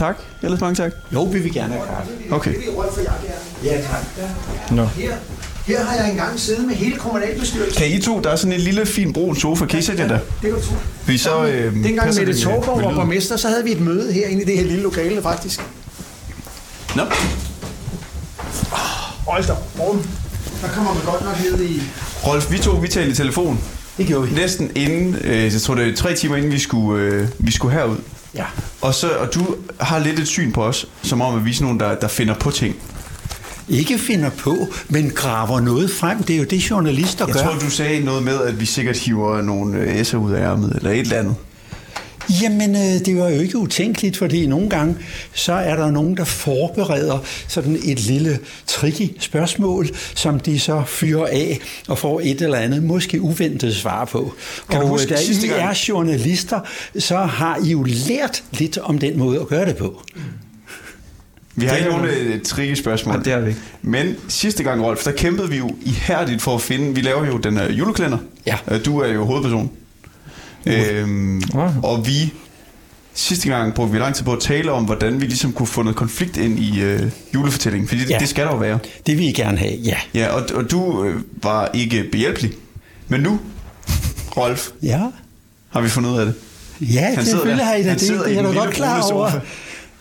Tak. Ellers mange tak. Jo, vi vil gerne have kaffe. Okay. Det er. Ja, tak. Nå. Her, her har jeg engang siddet med hele kommunalbestyrelsen. Kan I to, der er sådan en lille fin brun sofa. Kan I sætte jer der? Det kan du tro. Vi så, øh, Dengang Mette Torborg var borgmester, så havde vi et møde herinde i det her lille lokale, faktisk. Nå. Hold da. Der kommer man godt nok ned i... Rolf, vi to, vi talte i telefon. Det gjorde vi. Næsten inden, øh, jeg tror det er tre timer inden vi skulle, øh, vi skulle herud. Ja. Og, så, og du har lidt et syn på os, som om at vi er nogen, der, der finder på ting. Ikke finder på, men graver noget frem. Det er jo det, journalister Jeg gør. tror, du sagde noget med, at vi sikkert hiver nogle S'er ud af ærmet, eller et eller andet. Jamen, øh, det var jo ikke utænkeligt, fordi nogle gange, så er der nogen, der forbereder sådan et lille tricky spørgsmål, som de så fyrer af og får et eller andet, måske uventet svar på. Kan du og huske da sidste I gang? er journalister, så har I jo lært lidt om den måde at gøre det på. Vi har Det ikke nogen jo- øh, tricky spørgsmål. Nej, det har vi ikke. Men sidste gang, Rolf, der kæmpede vi jo ihærdigt for at finde... Vi laver jo den her juleklænder. Ja. Øh, Du er jo hovedperson. Øhm, Wow. og vi... Sidste gang brugte vi lang tid på at tale om, hvordan vi ligesom kunne få noget konflikt ind i øh, julefortællingen. Fordi det, Ja. det skal der jo være. Det vil I gerne have, ja. Ja, og, og du øh, var ikke behjælpelig. Men nu, Rolf, Ja, har vi fundet ud af det. ja Han selvfølgelig der. har I da det. Det er lille godt klar over.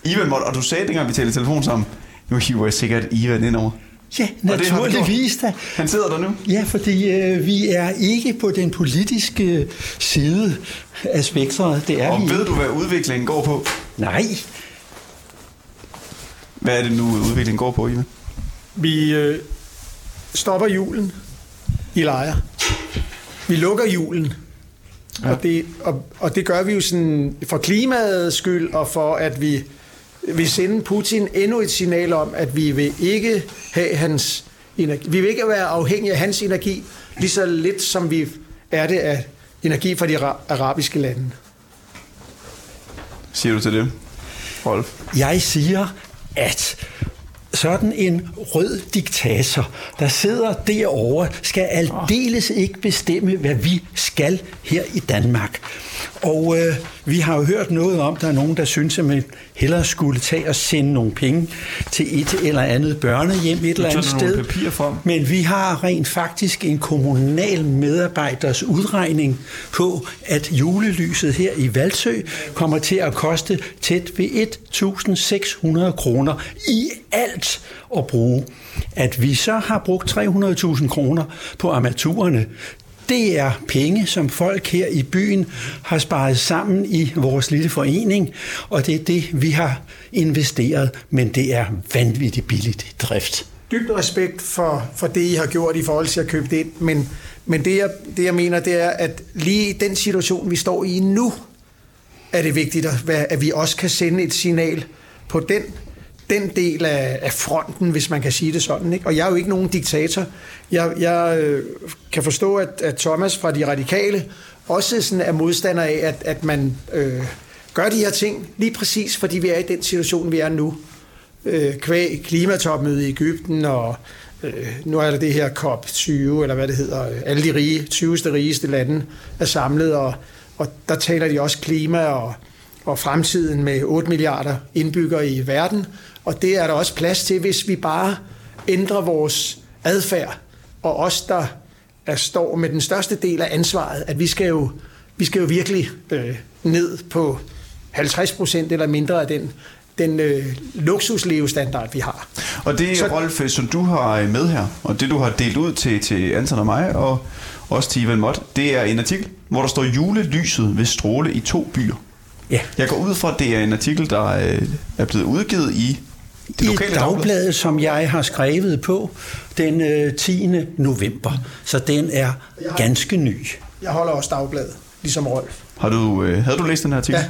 Ivan måtte, og du sagde dengang, vi talte i telefon sammen, nu hiver jeg sikkert Ivan ind over. Ja, naturligvis da. Han sidder der nu. Ja, fordi øh, vi er ikke på den politiske side af spektret. Det er Og vi ved du, hvad udviklingen går på? Nej, Hvad er det nu, udviklingen går på, Ivan? Vi øh, stopper julen i lejre. Vi lukker julen. Ja. Og, det, og, og det gør vi jo sådan for klimaets skyld, og for at vi vil sende Putin endnu et signal om, at vi vil ikke have hans energi. Vi vil ikke være afhængige af hans energi, lige så lidt som vi er det af energi fra de ara- arabiske lande. Siger du til det, Rolf? jeg siger, at sådan en rød diktator, der sidder derovre, skal aldeles ikke bestemme, hvad vi skal her i Danmark. Og øh, vi har jo hørt noget om, der er nogen, der synes, at man hellere skulle tage og sende nogle penge til et eller andet børnehjem et eller andet sted. Men vi har rent faktisk en kommunal medarbejders udregning på, at julelyset her i Valsø kommer til at koste tæt ved 1.600 kroner i alt at bruge. At vi så har brugt 300.000 kroner på armaturerne, det er penge, som folk her i byen har sparet sammen i vores lille forening, og det er det, vi har investeret, men det er vanvittigt billigt i drift. dybt respekt for, for det, I har gjort i forhold til at købe det ind, men, men det, jeg, det, jeg mener, det er, at lige i den situation, vi står i nu, er det vigtigt, at, at vi også kan sende et signal på den, den del af, af fronten, hvis man kan sige det sådan. Ikke? Og jeg er jo ikke nogen diktator. Jeg, jeg øh, kan forstå, at, at Thomas fra De Radikale også sådan er modstander af, at, at man øh, gør de her ting lige præcis, fordi vi er i den situation, vi er nu øh, kvæg klimatopmøde i Ægypten, og øh, nu er der det her COP20, eller hvad det hedder, øh, alle de rige, 20. rigeste lande er samlet, og, og der taler de også klima og, og fremtiden med 8 milliarder indbyggere i verden, og det er der også plads til, hvis vi bare ændrer vores adfærd, og os, der er, står med den største del af ansvaret, at vi skal jo, vi skal jo virkelig øh, ned på 50 procent eller mindre af den, den øh, luksuslevestandard, vi har. Og det Så- Rolf, som du har med her, og det du har delt ud til, til Anton og mig, og også til Ivan Mott, det er en artikel, hvor der står julelyset vil stråle i to byer. Ja. Jeg går ud fra, at det er en artikel, der øh, er blevet udgivet i det I lokale dagblad. dagbladet, som jeg har skrevet på den øh, 10. november. Så den er ganske ny. Jeg holder også dagbladet, ligesom Rolf. Har du, øh, havde du læst den her artikel? Ja.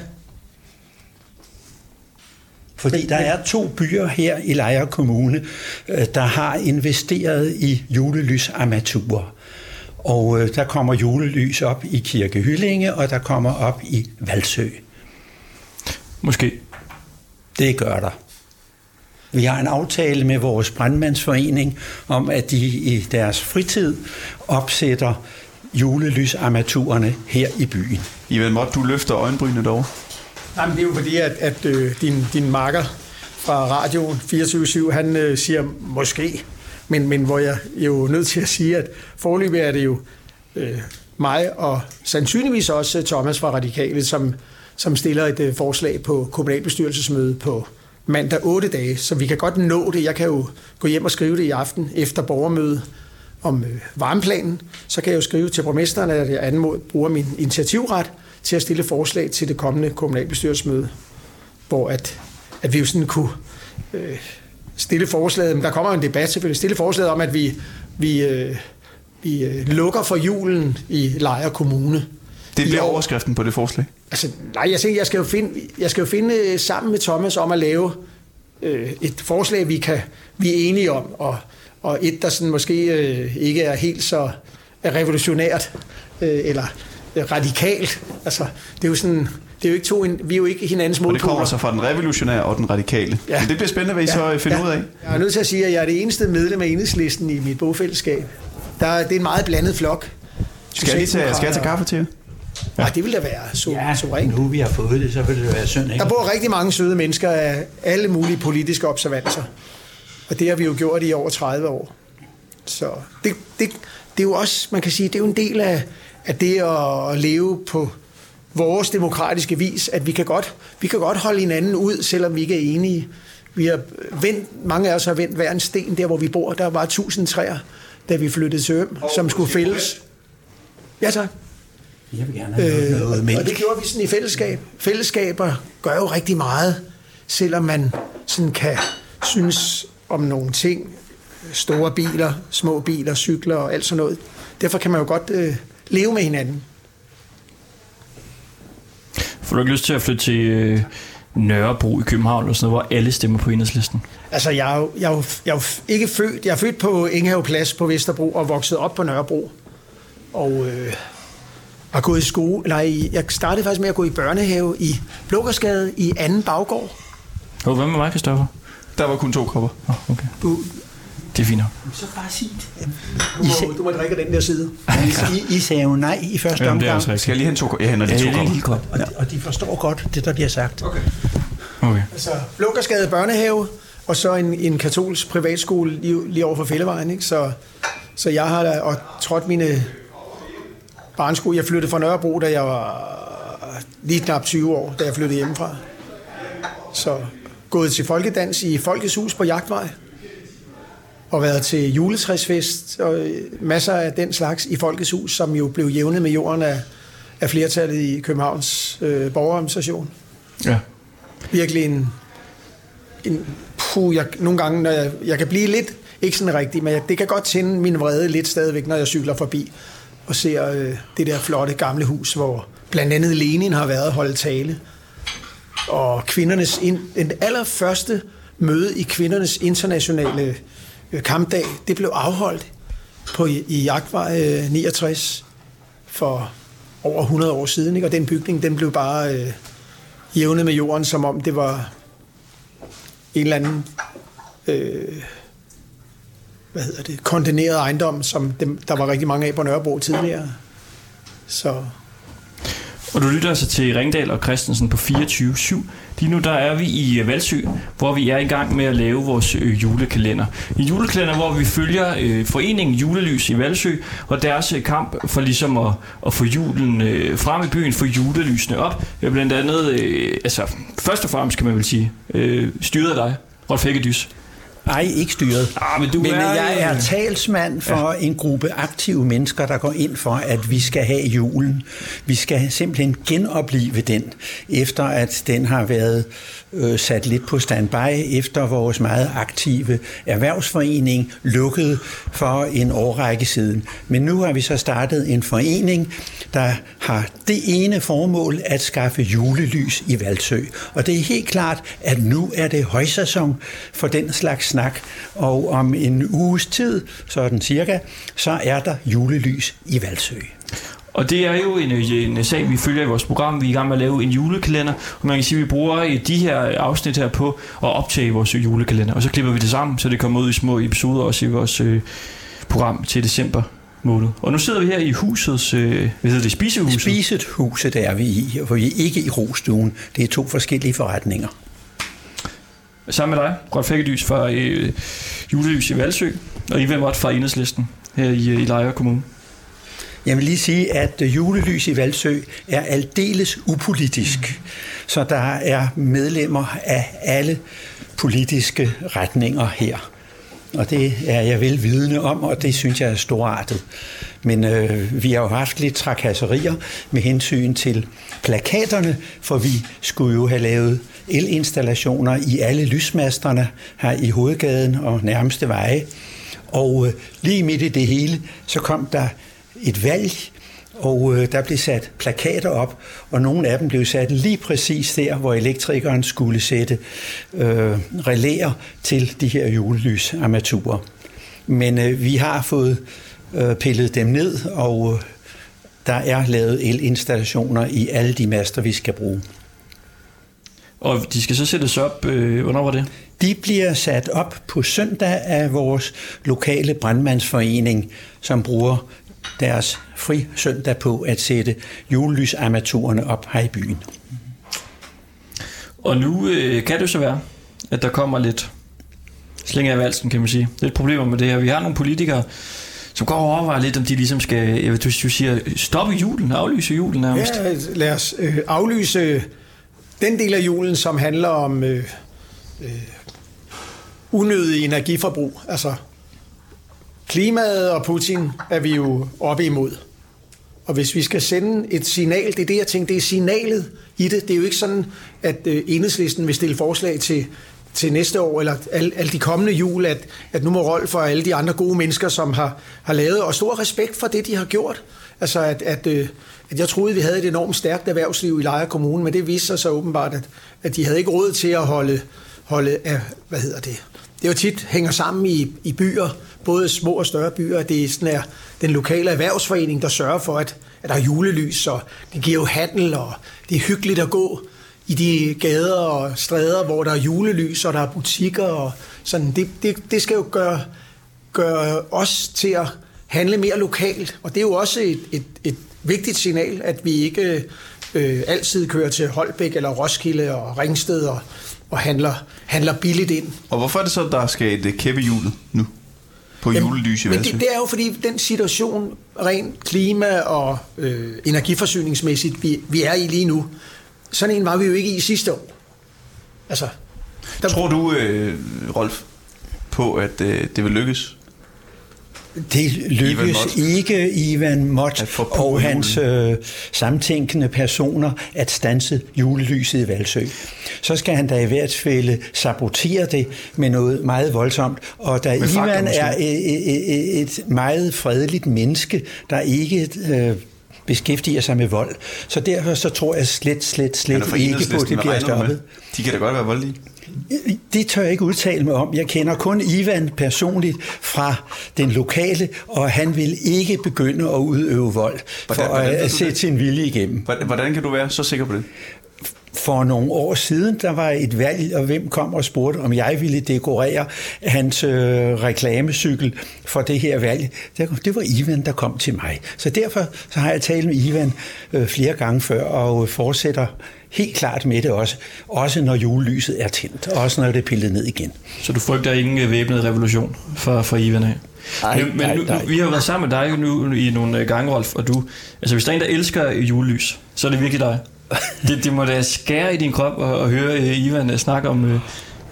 Fordi der er to byer her i Lejre Kommune, øh, der har investeret i julelysarmaturer. Og øh, der kommer julelys op i Kirke Hyllinge, og der kommer op i Valsø. Måske. Det gør der. Vi har en aftale med vores brandmandsforening om, at de i deres fritid opsætter julelysarmaturerne her i byen. Ivan Mott, du løfter øjenbrynene derovre. Jamen, det er jo fordi, at, at øh, din, din marker fra radioen 24-7, han øh, siger måske, men, men hvor jeg jo er nødt til at sige, at forløbig er det jo øh, mig og sandsynligvis også Thomas fra Radikale, som, som stiller et øh, forslag på kommunalbestyrelsesmødet på mandag 8 dage, så vi kan godt nå det. Jeg kan jo gå hjem og skrive det i aften efter borgermødet om øh, varmeplanen. Så kan jeg jo skrive til borgmesteren, at jeg anmod, bruger min initiativret til at stille forslag til det kommende kommunalbestyrelsesmøde, hvor at, at vi jo sådan kunne øh, stille forslaget, men der kommer jo en debat selvfølgelig, stille forslaget om, at vi, vi, øh, vi øh, lukker for julen i Lejre Kommune. Det bliver overskriften på det forslag. Altså, nej, jeg tænker, jeg skal jo finde, jeg skal jo finde øh, sammen med Thomas om at lave øh, et forslag, vi, kan, vi er enige om, og, og et, der sådan måske øh, ikke er helt så revolutionært, øh, eller radikalt. Altså, det er jo sådan, det er jo ikke to, vi er jo ikke hinandens Og det kommer modpoler. så fra den revolutionære og den radikale. Ja. Men det bliver spændende, hvad I ja. så øh, finder ja. ud af. Jeg er nødt til at sige, at jeg er det eneste medlem af enhedslisten i mit bogfællesskab. Der, er- det er en meget blandet flok. Skal jeg, lige tage, skal jeg tage kaffe til jer? Nej, det vil da være så, Ja, suverænt. nu vi har fået det, så vil det være synd, ikke? Der bor rigtig mange søde mennesker af alle mulige politiske observanser. Og det har vi jo gjort i over 30 år. Så det, det, det er jo også, man kan sige, det er jo en del af, af det at leve på vores demokratiske vis, at vi kan godt, vi kan godt holde hinanden ud, selvom vi ikke er enige. Vi har vendt, mange af os har vendt hver en sten der, hvor vi bor. Der var tusind træer, da vi flyttede til Øm, som skulle fældes. Ja, tak. Jeg vil gerne have noget, noget Øh, og mælk. det gjorde vi sådan i fællesskab. Fællesskaber gør jo rigtig meget, selvom man sådan kan synes om nogle ting. Store biler, små biler, cykler og alt sådan noget. Derfor kan man jo godt øh, leve med hinanden. Får du ikke lyst til at flytte til øh, Nørrebro i København, eller sådan noget, hvor alle stemmer på enhedslisten? Altså, jeg er, jo, jeg, er jo, jeg er jo ikke født... Jeg er født på Inghave Plads på Vesterbro og vokset op på Nørrebro. Og øh, har gået i skole... Nej, jeg startede faktisk med at gå i børnehave i Blågårdsgade i anden baggård. Hov, hvad med mig, Christoffer? Der var kun to kopper. Oh, okay. Du, Det er fint nok. Så bare sig det. du, må, du må drikke den der side. I, I sagde jo nej i første Jamen, det er omgang, altså rigtigt. Skal jeg lige en to kopper? Jeg henter Ja, lige det to er kopper. kort. og, de, og de forstår godt det, der bliver sagt. Okay. Okay. Altså, Blågårdsgade børnehave, og så en, en katolsk privatskole lige, lige over for Fællevejen. Ikke? Så, så jeg har da og trådt mine barneskole. Jeg flyttede fra Nørrebro, da jeg var lige knap 20 år, da jeg flyttede hjemmefra. Så gået til folkedans i Folkets Hus på Jagtvej. Og været til juletræsfest og masser af den slags i Folkets Hus, som jo blev jævnet med jorden af, af flertallet i Københavns øh, borgerorganisation Ja. virkelig en, en puh, jeg, nogle gange, når jeg, jeg kan blive lidt, ikke sådan rigtig, men jeg, det kan godt tænde min vrede lidt stadigvæk, når jeg cykler forbi og ser øh, det der flotte gamle hus, hvor blandt andet Lenin har været og holdt tale. Og kvindernes, ind, den allerførste møde i kvindernes internationale øh, kampdag, det blev afholdt på, i, i Jagtvej øh, 69 for over 100 år siden, ikke? og den bygning, den blev bare øh, jævnet med jorden, som om det var en eller anden øh, hvad hedder det, kondemneret ejendom, som dem, der var rigtig mange af på Nørrebro tidligere. Så Og du lytter altså til Ringdal og Christensen på 24.7. Lige nu der er vi i Valsø, hvor vi er i gang med at lave vores øh, julekalender. En julekalender, hvor vi følger øh, foreningen Julelys i Valsø og deres øh, kamp for ligesom at, at få julen øh, frem i byen, få julelysene op. Øh, blandt andet, øh, altså først og fremmest kan man vel sige, øh, styret af dig, Rolf Hækkedys. Nej, ikke styret. Ah, men du Men er, jeg er talsmand for ja. en gruppe aktive mennesker, der går ind for, at vi skal have julen. Vi skal simpelthen genopleve den, efter at den har været øh, sat lidt på standby, efter vores meget aktive erhvervsforening lukkede for en årrække siden. Men nu har vi så startet en forening, der har det ene formål at skaffe julelys i Valsø. Og det er helt klart, at nu er det højsæson for den slags snak, og om en uges tid, sådan cirka, så er der julelys i Valsø. Og det er jo en, en sag, vi følger i vores program. Vi er i gang med at lave en julekalender, og man kan sige, at vi bruger de her afsnit her på at optage vores julekalender. Og så klipper vi det sammen, så det kommer ud i små episoder også i vores øh, program til december måned. Og nu sidder vi her i husets, øh, hvad hedder det, spisehuset. Spiset huset er vi i, for vi er ikke i rostuen. Det er to forskellige forretninger. Sammen med dig, Rolf Hækkelys fra øh, Julelys i Valsø, og Ivan Mott fra Enhedslisten her i, øh, i Lejre Kommune. Jeg vil lige sige, at øh, julelys i Valsø er aldeles upolitisk. Så der er medlemmer af alle politiske retninger her. Og det er jeg vel vidne om, og det synes jeg er storartet. Men øh, vi har jo haft lidt trakasserier med hensyn til plakaterne, for vi skulle jo have lavet elinstallationer i alle lysmasterne her i hovedgaden og nærmeste veje. Og øh, lige midt i det hele, så kom der et valg, og øh, der blev sat plakater op, og nogle af dem blev sat lige præcis der, hvor elektrikeren skulle sætte øh, relæer til de her julelysarmaturer. Men øh, vi har fået øh, pillet dem ned, og øh, der er lavet elinstallationer i alle de master, vi skal bruge. Og de skal så sættes op, øh, hvornår var det? De bliver sat op på søndag af vores lokale brandmandsforening, som bruger deres fri søndag på at sætte julelysarmaturerne op her i byen. Og nu øh, kan det jo så være, at der kommer lidt slinger af valsen, kan man sige. Lidt problemer med det her. Vi har nogle politikere, som går og overvejer lidt, om de ligesom skal, jeg ved, du, du siger, stoppe julen, aflyse julen nærmest. Ja, lad os øh, aflyse den del af julen, som handler om øh, øh, unødig energiforbrug. Altså klimaet og Putin er vi jo oppe imod. Og hvis vi skal sende et signal, det er det, jeg tænker, det er signalet i det. Det er jo ikke sådan, at øh, enhedslisten vil stille forslag til, til næste år, eller alle, alle de kommende jul, at, at nu må Rolf og alle de andre gode mennesker, som har, har lavet, og stor respekt for det, de har gjort. Altså, at, at, øh, at jeg troede, vi havde et enormt stærkt erhvervsliv i Lejre Kommune, men det viste sig så åbenbart, at, at de havde ikke råd til at holde, holde af, hvad hedder det, det er jo tit hænger sammen i, i byer, både små og større byer. Det er sådan er den lokale erhvervsforening, der sørger for, at, at der er julelys, og det giver jo handel, og det er hyggeligt at gå i de gader og stræder, hvor der er julelys, og der er butikker, og sådan. Det, det, det skal jo gøre, gøre os til at handle mere lokalt, og det er jo også et, et, et vigtigt signal, at vi ikke øh, altid kører til Holbæk eller Roskilde og Ringsted og, og handler, handler billigt ind. Og hvorfor er det så, der skal et kæppe hjulet nu? På Jamen, julelys i Men det, det er jo fordi den situation, rent klima- og øh, energiforsyningsmæssigt, vi, vi er i lige nu, sådan en var vi jo ikke i sidste år. Altså, der, Tror du, øh, Rolf, på, at øh, det vil lykkes? Det Ivan Mott. ikke Ivan Mott og hans øh, samtænkende personer at stanse julelyset i Valsø. Så skal han da i hvert fald sabotere det med noget meget voldsomt. Og da Ivan er et, et meget fredeligt menneske, der ikke øh, beskæftiger sig med vold, så derfor så tror jeg slet, slet, slet ikke på, at det bliver stoppet. De kan da godt være voldelige. Det tør jeg ikke udtale mig om. Jeg kender kun Ivan personligt fra den lokale, og han vil ikke begynde at udøve vold for Hvordan- hvordan ved at, at sætte sin vilje igennem. Hvordan, hvordan kan du være så sikker på det? For nogle år siden, der var et valg, og hvem kom og spurgte, om jeg ville dekorere hans øh, reklamecykel for det her valg. Det, var Ivan, der kom til mig. Så derfor så har jeg talt med Ivan øh, flere gange før, og øh, fortsætter helt klart med det også. Også når julelyset er tændt, og også når det er pillet ned igen. Så du frygter ingen øh, væbnet revolution fra, fra Ivan af? Nej, men men nej, nu, nej. Nu, vi har jo været sammen med dig nu i nogle øh, gange, Rolf, og du, altså hvis der er en, der elsker julelys, så er det virkelig dig. Det, det må da skære i din krop at, at høre øh, Ivan øh, snakke om øh,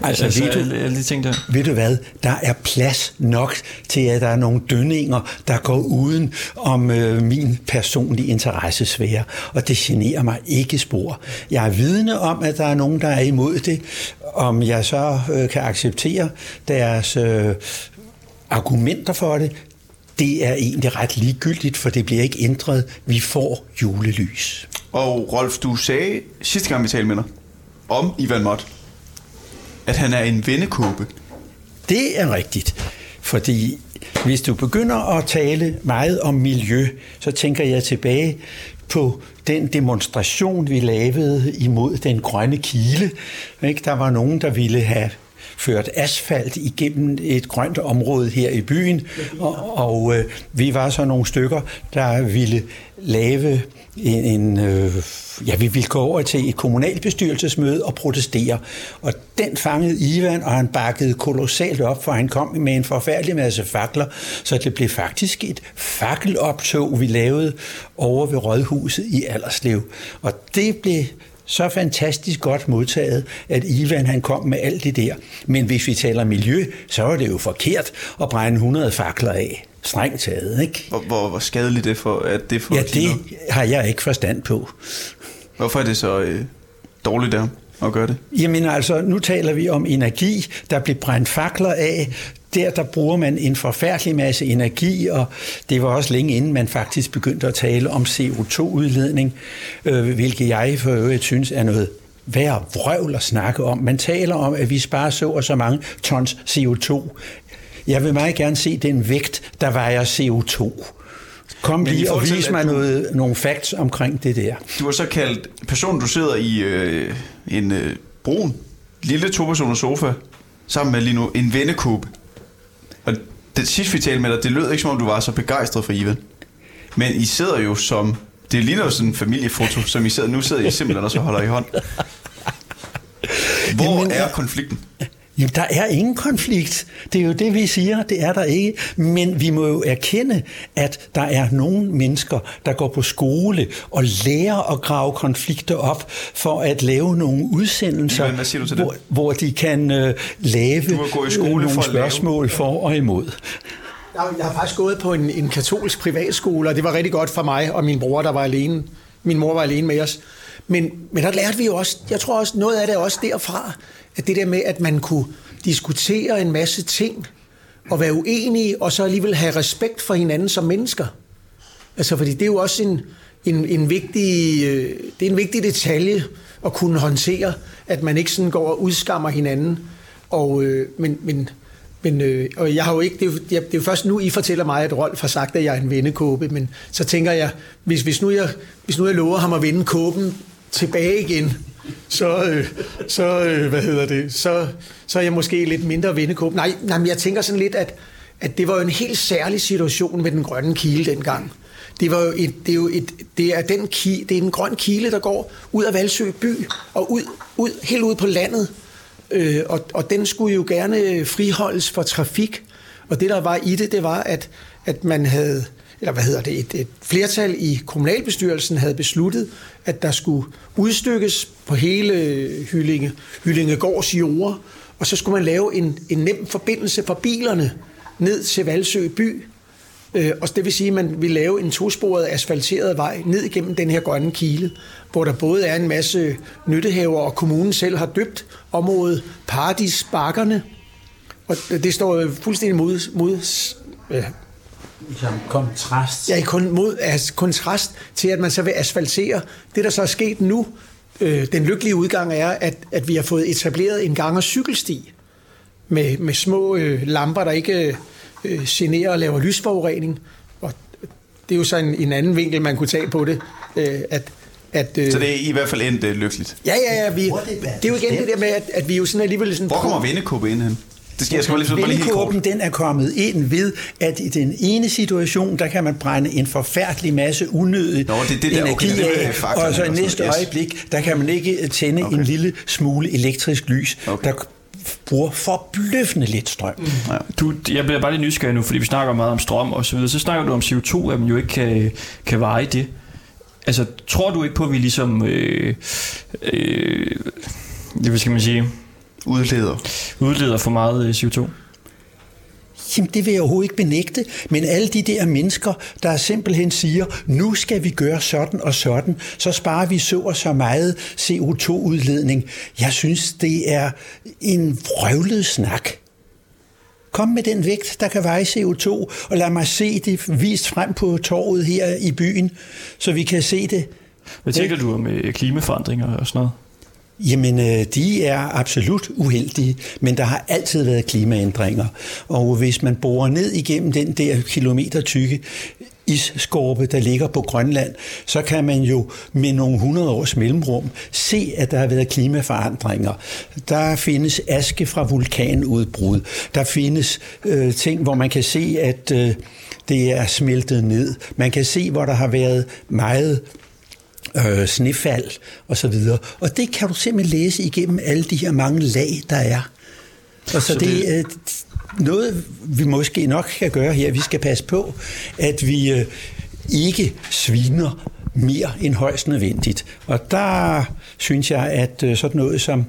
Altså, altså, ved du- alle, alle de ting der. Ved du hvad? Der er plads nok til, at der er nogle dønninger, der går uden om øh, min personlige interessesfære, og det generer mig ikke spor. Jeg er vidne om, at der er nogen, der er imod det. Om jeg så øh, kan acceptere deres øh, argumenter for det, det er egentlig ret ligegyldigt, for det bliver ikke ændret. Vi får julelys. Og Rolf, du sagde sidste gang, vi talte med dig, om Ivan Mott, at han er en vennekåbe. Det er rigtigt, fordi hvis du begynder at tale meget om miljø, så tænker jeg tilbage på den demonstration, vi lavede imod den grønne kile. Ikke? Der var nogen, der ville have ført asfalt igennem et grønt område her i byen, og, og øh, vi var så nogle stykker, der ville lave en, en øh, ja, vi ville gå over til et kommunalbestyrelsesmøde og protestere. Og den fangede Ivan, og han bakkede kolossalt op, for han kom med en forfærdelig masse fakler, så det blev faktisk et fakkeloptog, vi lavede over ved Rådhuset i Alderslev. Og det blev så fantastisk godt modtaget, at Ivan han kom med alt det der. Men hvis vi taler miljø, så var det jo forkert at brænde 100 fakler af. Strengt taget, ikke? Hvor, hvor, hvor skadeligt det for, at det for Ja, det har jeg ikke forstand på. Hvorfor er det så øh, dårligt der at gøre det? Jamen altså, nu taler vi om energi, der bliver brændt fakler af. Der, der bruger man en forfærdelig masse energi, og det var også længe inden man faktisk begyndte at tale om CO2-udledning, øh, hvilket jeg for øvrigt synes er noget værre vrøvl at snakke om. Man taler om, at vi sparer så og så mange tons CO2. Jeg vil meget gerne se den vægt, der vejer CO2. Kom Men lige og vis mig du- noget, nogle facts omkring det der. Du har så kaldt personen, du sidder i øh, en øh, brun, lille to-personers sofa, sammen med lige nu en vennekube. Det sidste vi talte med dig, det lød ikke som om, du var så begejstret for Ivan. Men I sidder jo som... Det ligner jo sådan en familiefoto, som I sidder... Nu sidder I simpelthen og så holder i hånd. Hvor Jamen, er konflikten? Jamen, der er ingen konflikt. Det er jo det, vi siger. Det er der ikke. Men vi må jo erkende, at der er nogle mennesker, der går på skole og lærer at grave konflikter op for at lave nogle udsendelser, Jamen, hvad siger du til det? hvor, hvor de kan øh, lave gå i skole øh, nogle for at lave. spørgsmål for og imod. Jeg, jeg har faktisk gået på en, en katolsk privatskole, og det var rigtig godt for mig og min bror, der var alene. Min mor var alene med os. Men, men der lærte vi jo også, jeg tror også, noget af det er også derfra, at det der med, at man kunne diskutere en masse ting, og være uenige, og så alligevel have respekt for hinanden som mennesker. Altså, fordi det er jo også en, en, en, vigtig, øh, det er en vigtig detalje at kunne håndtere, at man ikke sådan går og udskammer hinanden. Og, øh, men, men, men øh, og jeg har jo ikke, det, er jo, det er jo først nu, I fortæller mig, at Rolf har sagt, at jeg er en vennekåbe, men så tænker jeg, hvis, hvis, nu jeg, hvis nu jeg lover ham at vende kåben tilbage igen, så, øh, så øh, hvad hedder det, så, så er jeg måske lidt mindre vindekåb. Nej, nej, men jeg tænker sådan lidt, at, at det var jo en helt særlig situation med den grønne kile dengang. Det, var jo et, det, er jo et, det, er den ki, det er en grøn kile, der går ud af Valsø by og ud, ud, helt ud på landet. Øh, og, og den skulle jo gerne friholdes for trafik. Og det, der var i det, det var, at, at man havde, eller hvad hedder det, et, et flertal i kommunalbestyrelsen havde besluttet, at der skulle udstykkes på hele Hyllinge, Hyllingegårds jord, og så skulle man lave en, en nem forbindelse for bilerne ned til Valsø by. Øh, og det vil sige, at man vil lave en tosporet asfalteret vej ned igennem den her grønne kile, hvor der både er en masse nyttehaver, og kommunen selv har døbt området Paradisbakkerne. Og det står fuldstændig mod, mod øh, som kontrast. Ja, i kun mod, altså, kontrast til, at man så vil asfaltere. Det, der så er sket nu, øh, den lykkelige udgang er, at, at vi har fået etableret en gang- og cykelsti med, med små øh, lamper, der ikke øh, generer og laver lysforurening. Og det er jo så en, en anden vinkel, man kunne tage på det, øh, at, at øh, Så det er i hvert fald endt øh, lykkeligt. Ja, ja, ja. Vi, det det er jo igen det der med, at, at vi jo sådan alligevel sådan... Hvor kommer vennekåbe ind hen? Det skal jeg skal bare lige, bare lige helt kort. Den er kommet ind ved, at i den ene situation, der kan man brænde en forfærdelig masse unødig Nå, det det der, energi okay, det det af, faklerne og så i næste yes. øjeblik, der kan man ikke tænde Okay. en lille smule elektrisk lys, Okay. der bruger forbløffende lidt strøm. Ja. Du, jeg bliver bare lidt nysgerrig nu, fordi vi snakker meget om strøm og så videre. Så snakker du om CO2, at man jo ikke kan, kan veje det. Altså, tror du ikke på, at vi ligesom... Øh, øh, det, hvad skal man sige? Udleder. Udleder for meget øh, CO2? Jamen, det vil jeg overhovedet ikke benægte, men alle de der mennesker, der simpelthen siger, nu skal vi gøre sådan og sådan, så sparer vi så og så meget CO2-udledning. Jeg synes, det er en vrøvlet snak. Kom med den vægt, der kan veje CO2, og lad mig se det vist frem på torvet her i byen, så vi kan se det. Hvad tænker du om øh, klimaforandringer og sådan noget? Jamen, øh, de er absolut uheldige, men der har altid været klimaændringer. Og hvis man borer ned igennem den der kilometer tykke isskorpe, der ligger på Grønland, så kan man jo med nogle hundrede års mellemrum se, at der har været klimaforandringer. Der findes aske fra vulkanudbrud. Der findes øh, ting, hvor man kan se, at øh, det er smeltet ned. Man kan se, hvor der har været meget øh, snefald og så videre. Og det kan du simpelthen læse igennem alle de her mange lag, der er. Og så, så det er noget, vi måske nok kan gøre her. Vi skal passe på, at vi øh, ikke sviner mere end højst nødvendigt. Og der synes jeg, at øh, sådan noget som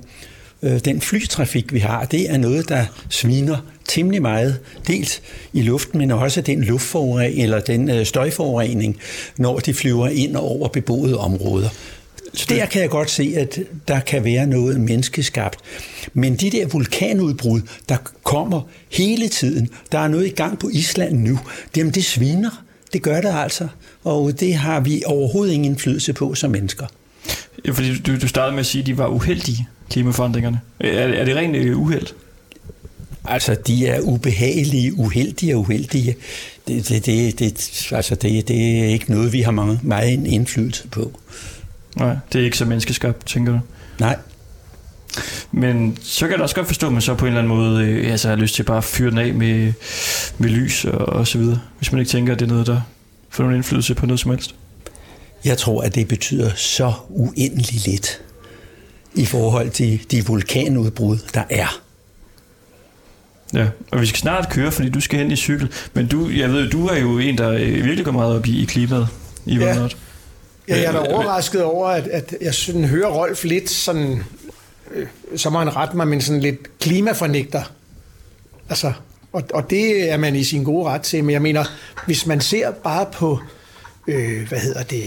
øh, den flytrafik, vi har, det er noget, der sviner temmelig meget, dels i luften, men også den luftforurening eller den øh, støjforurening, når de flyver ind over beboede områder. Der kan jeg godt se, at der kan være noget menneskeskabt. Men de der vulkanudbrud, der kommer hele tiden, der er noget i gang på Island nu, jamen det sviner. Det gør det altså. Og det har vi overhovedet ingen indflydelse på som mennesker. Ja, fordi du, du startede med at sige, at de var uheldige, klimaforandringerne. Er, er det rent øh, uheld? Altså, de er ubehagelige, uheldige og uheldige. Det, det, det, det, altså, det, det er ikke noget, vi har meget, meget indflydelse på. Nej, det er ikke så menneskeskabt, tænker du? Nej. Men så kan jeg da også godt forstå, at man så på en eller anden måde øh, altså, har lyst til bare at fyre den af med, med lys og, og så videre. Hvis man ikke tænker, at det er noget, der får nogen indflydelse på noget som helst. Jeg tror, at det betyder så uendelig lidt i forhold til de vulkanudbrud, der er. Ja, og vi skal snart køre, fordi du skal hen i cykel. Men du, jeg ved, du er jo en, der øh, virkelig går meget op i, i klimaet i Ja. ja. Ja, jeg er da overrasket over, at, at jeg sådan hører Rolf lidt sådan, øh, så må han rette mig, men sådan lidt klimafornægter. Altså, og, og det er man i sin gode ret til, men jeg mener, hvis man ser bare på, øh, hvad hedder det,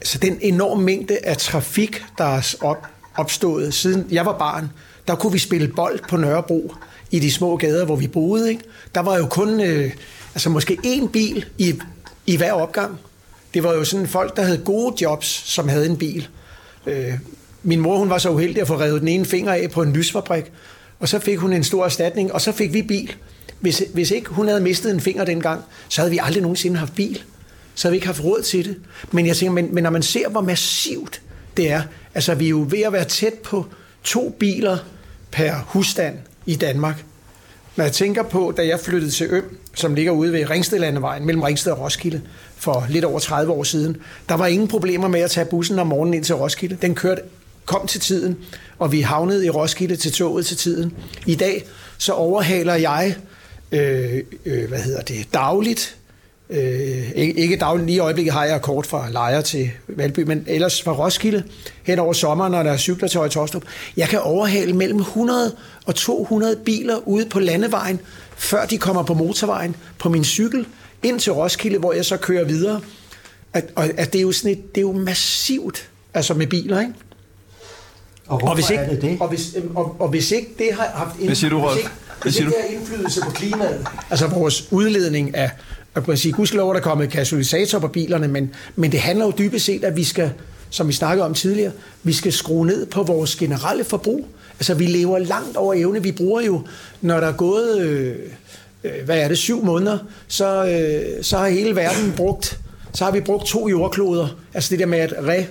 altså den enorme mængde af trafik, der er op, opstået siden jeg var barn, der kunne vi spille bold på Nørrebro i de små gader, hvor vi boede. Ikke? Der var jo kun øh, altså måske én bil i, i hver opgang. Det var jo sådan folk, der havde gode jobs, som havde en bil. Øh, min mor hun var så uheldig at få revet den ene finger af på en lysfabrik, og så fik hun en stor erstatning, og så fik vi bil. Hvis, hvis ikke hun havde mistet en finger dengang, så havde vi aldrig nogensinde haft bil. Så havde vi ikke haft råd til det. Men jeg tænker, men, men når man ser, hvor massivt det er, altså vi er jo ved at være tæt på to biler per husstand i Danmark. Når jeg tænker på, da jeg flyttede til Øm, som ligger ude ved Ringstedlandevejen mellem Ringsted og Roskilde for lidt over 30 år siden, der var ingen problemer med at tage bussen om morgenen ind til Roskilde. Den kørte, kom til tiden, og vi havnede i Roskilde til toget til tiden. I dag så overhaler jeg, øh, øh, hvad hedder det, dagligt, Øh, ikke, dagligt, lige i øjeblikket har jeg kort fra Lejre til Valby, men ellers fra Roskilde hen over sommeren, når der er cykler til Høje Jeg kan overhale mellem 100 og 200 biler ude på landevejen, før de kommer på motorvejen på min cykel ind til Roskilde, hvor jeg så kører videre. At, og at det er jo sådan et, det er jo massivt, altså med biler, ikke? Og og hvis ikke, er det det? Og hvis, øhm, og, og hvis ikke det har haft Hvad siger du, Rolf? hvis ikke, hvis det har indflydelse på klimaet, altså vores udledning af, at man sige, gudskelov er der kommet katalysator på bilerne, men, men det handler jo dybest set, at vi skal, som vi snakkede om tidligere, vi skal skrue ned på vores generelle forbrug. Altså vi lever langt over evne. Vi bruger jo, når der er gået, øh, øh hvad er det, syv måneder, så, øh, så har hele verden brugt, så har vi brugt to jordkloder. Altså det der med at re,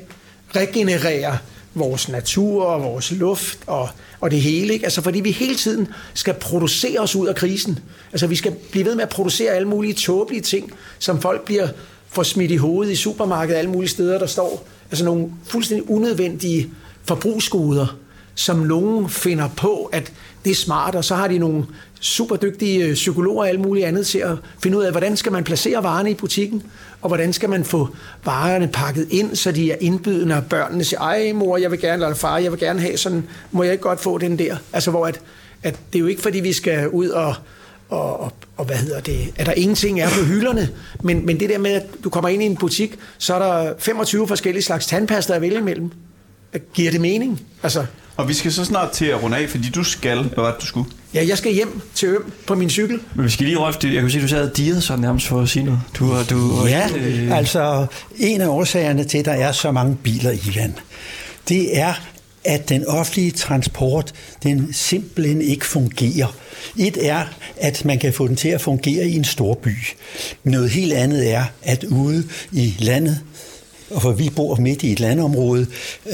regenerere vores natur og vores luft og, og det hele. Ikke? Altså fordi vi hele tiden skal producere os ud af krisen. Altså vi skal blive ved med at producere alle mulige tåbelige ting, som folk bliver får smidt i hovedet i supermarkedet alle mulige steder, der står altså nogle fuldstændig unødvendige forbrugsgoder, som nogen finder på, at det er smart, og så har de nogle super dygtige øh, psykologer og alt muligt andet til at finde ud af, hvordan skal man placere varerne i butikken, og hvordan skal man få varerne pakket ind, så de er indbydende, og børnene siger, ej mor, jeg vil gerne, eller far, jeg vil gerne have sådan, må jeg ikke godt få den der? Altså hvor at, at det er jo ikke fordi, vi skal ud og, og, og, og hvad hedder det, at der ingenting er på hylderne, men, men det der med, at du kommer ind i en butik, så er der 25 forskellige slags tandpasta at vælge imellem. Giver det mening? Altså, og vi skal så snart til at runde af, fordi du skal, hvad var det, du skulle? ja, jeg skal hjem til Øm på min cykel. Men vi skal lige røfte. Jeg kunne se, at du sad og dirrede sådan nærmest for at sige noget. Du, du, Ja, øh, altså en af årsagerne til, at der er så mange biler i land, det er, at den offentlige transport, den simpelthen ikke fungerer. Et er, at man kan få den til at fungere i en stor by. Noget helt andet er, at ude i landet, og for vi bor midt i et landområde, øh,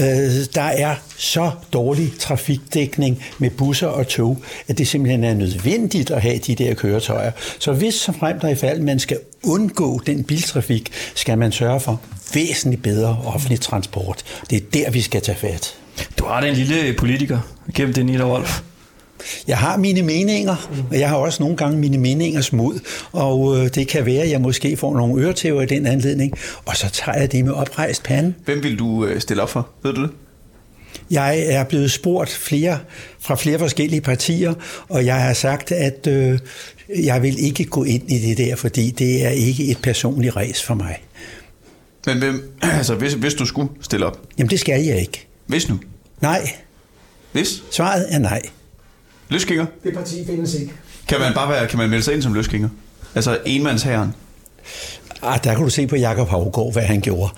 der er så dårlig trafikdækning med busser og tog, at det simpelthen er nødvendigt at have de der køretøjer. Så hvis som frem der i fald man skal undgå den biltrafik, skal man sørge for væsentligt bedre offentlig transport. Det er der, vi skal tage fat. Du har den lille politiker gennem det, Nita Wolf. Jeg har mine meninger, og jeg har også nogle gange mine meningers mod, og øh, det kan være, at jeg måske får nogle øretæver i den anledning, og så tager jeg det med oprejst pande. Hvem vil du øh, stille op for? Ved du det? Jeg er blevet spurgt flere fra flere forskellige partier, og jeg har sagt, at øh, jeg vil ikke gå ind i det der, fordi det er ikke et personligt ræs for mig. Men hvem, altså, hvis, hvis du skulle stille op? Jamen, det skal jeg ikke. Hvis nu? Nej. Hvis? Svaret er nej. Løsgænger? Det parti findes ikke. Kan man bare være, kan man melde sig ind som løsgænger? Altså enmandsherren? Ah, der kan du se på Jakob Havgård, hvad han gjorde.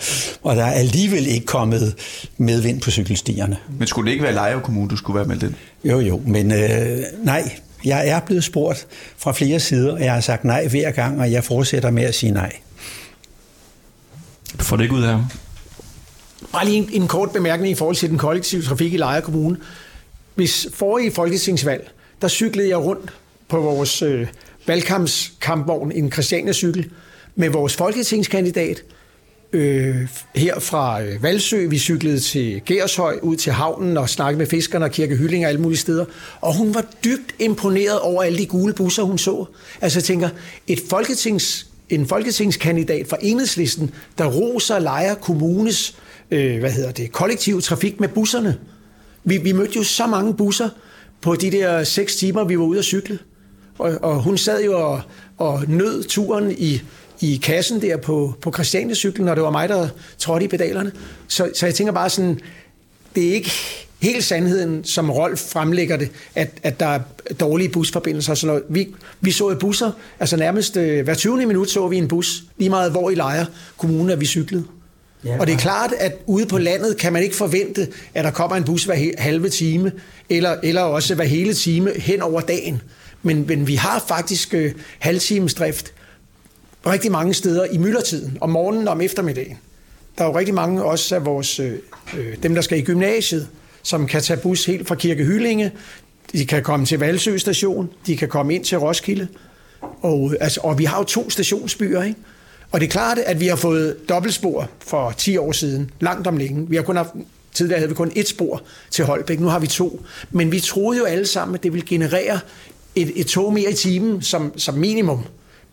Og der er alligevel ikke kommet medvind på cykelstierne. Men skulle det ikke være Lejre Kommune, du skulle være meldt ind? Jo, jo, men øh, nej. Jeg er blevet spurgt fra flere sider, og jeg har sagt nej hver gang, og jeg fortsætter med at sige nej. Du får det ikke ud af ham. Bare lige en, en kort bemærkning i forhold til den kollektive trafik i Lejre Kommune. Hvis forrige folketingsvalg, der cyklede jeg rundt på vores øh, valgkampskampvogn, en Christiania-cykel, med vores folketingskandidat øh, her fra øh, Valsø. Vi cyklede til Gershøj, ud til havnen og snakkede med fiskerne og Kirke Hylling og alle mulige steder. Og hun var dybt imponeret over alle de gule busser, hun så. Altså jeg tænker, et folketings, en folketingskandidat fra Enhedslisten, der roser Lejre Kommunes øh, hvad hedder det, kollektiv trafik med busserne. Vi, vi mødte jo så mange busser på de der seks timer, vi var ude at cykle. Og, og hun sad jo og, og nød turen i, i kassen der på, på Christiania-cyklen, og det var mig, der trådte i pedalerne. Så, så jeg tænker bare sådan, det er ikke helt sandheden, som Rolf fremlægger det, at, at der er dårlige busforbindelser Så når. Vi, vi så i busser, altså nærmest øh, hver 20. minut så vi en bus, lige meget hvor i Lejre kommunen, at vi cyklede. Ja, og det er klart, at ude på landet kan man ikke forvente, at der kommer en bus hver halve time, eller, eller også hver hele time hen over dagen. Men, men vi har faktisk øh, halvtimesdrift rigtig mange steder i myldretiden, om morgenen og om eftermiddagen. Der er jo rigtig mange også af vores, øh, øh, dem der skal i gymnasiet, som kan tage bus helt fra Kirke Hyllinge, de kan komme til Valsø station, de kan komme ind til Roskilde, og, altså, og vi har jo to stationsbyer, ikke? Og det er klart, at vi har fået dobbeltspor for 10 år siden, langt om længe. Vi har kun haft, tidligere havde vi kun et spor til Holbæk, nu har vi to. Men vi troede jo alle sammen, at det ville generere et, et tog mere i timen som, som minimum.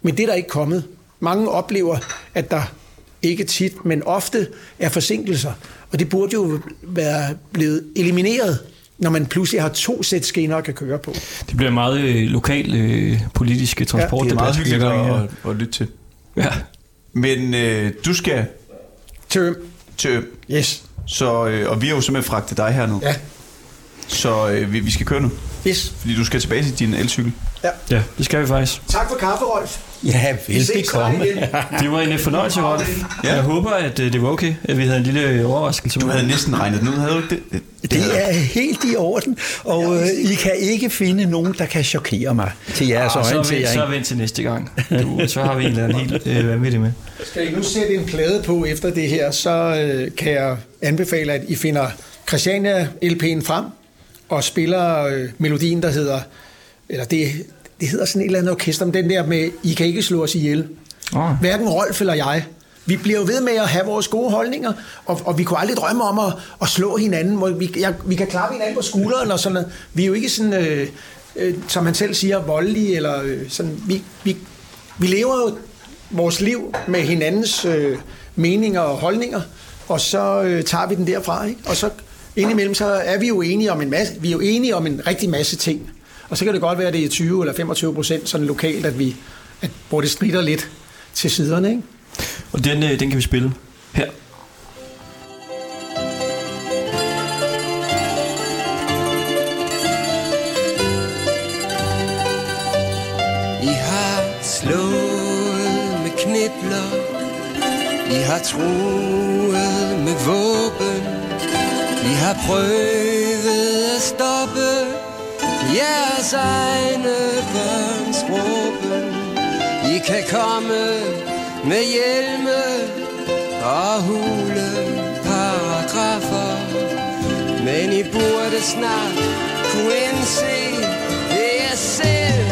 Men det er der ikke kommet. Mange oplever, at der ikke tit, men ofte er forsinkelser. Og det burde jo være blevet elimineret, når man pludselig har to sæt skinner at kan køre på. Det bliver meget øh, lokal øh, politiske transport. Det er meget hyggeligt at, at lytte til. Ja. Men øh, du skal Til til Øm, Yes. så, øh, og vi har jo simpelthen fragtet dig her nu. Ja. Så øh, vi, vi skal køre nu, Yes. fordi du skal tilbage til din elcykel. Ja. ja, det skal vi faktisk. Tak for kaffe, Rolf. Ja, velbekomme. Det var en øh, fornøjelse, Rolf. Ja. Jeg håber, at øh, det var okay, at vi havde en lille øh, overraskelse. Du havde næsten regnet den ud, havde du ikke det? Det, er helt i orden, og øh, I kan ikke finde nogen, der kan chokere mig til jeres Ah, så, vent, orientering. så vent til næste gang. Du, så har vi en eller anden helt øh, vanvittig med. Skal I nu sætte en plade på efter det her, så øh, kan jeg anbefale, at I finder Christiania LP'en frem og spiller øh, melodien, der hedder, eller det, det hedder sådan et eller andet orkester, men den der med, I kan ikke slå os ihjel. Oh. Hverken Rolf eller jeg. Vi bliver jo ved med at have vores gode holdninger, og, og vi kunne aldrig drømme om at, at slå hinanden. Hvor Vi, jeg, vi kan klappe hinanden på skulderen og sådan noget. Vi er jo ikke sådan, øh, øh, som han selv siger, voldelige, eller øh, sådan. Vi, vi, vi lever jo vores liv med hinandens øh, meninger og holdninger, og så øh, tager vi den derfra, ikke? Og så indimellem, så er vi jo enige om en masse, vi er jo enige om en rigtig masse ting. Og så kan det godt være, at det er 20 eller 25 procent sådan lokalt, at vi, at, hvor det strider lidt til siderne, ikke? Og den, øh, den kan vi spille her. I har slået med knibler I har troet med våben I har prøvet at stoppe jeres egne børns råben. I kan komme med hjelme og hule paragrafer, men I burde snart kunne indse, det er selv,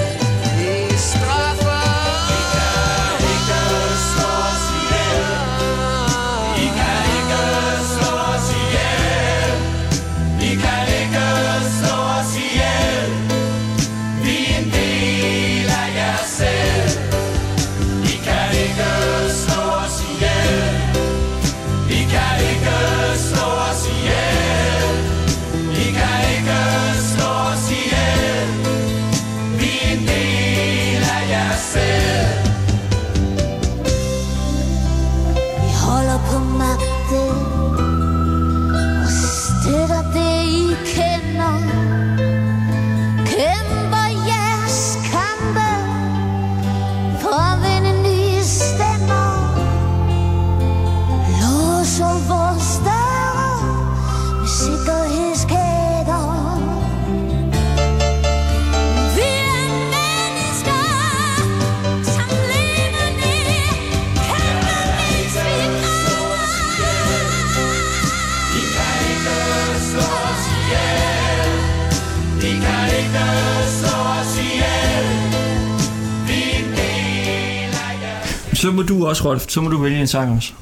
også, Rolf, så må du vælge en sang også.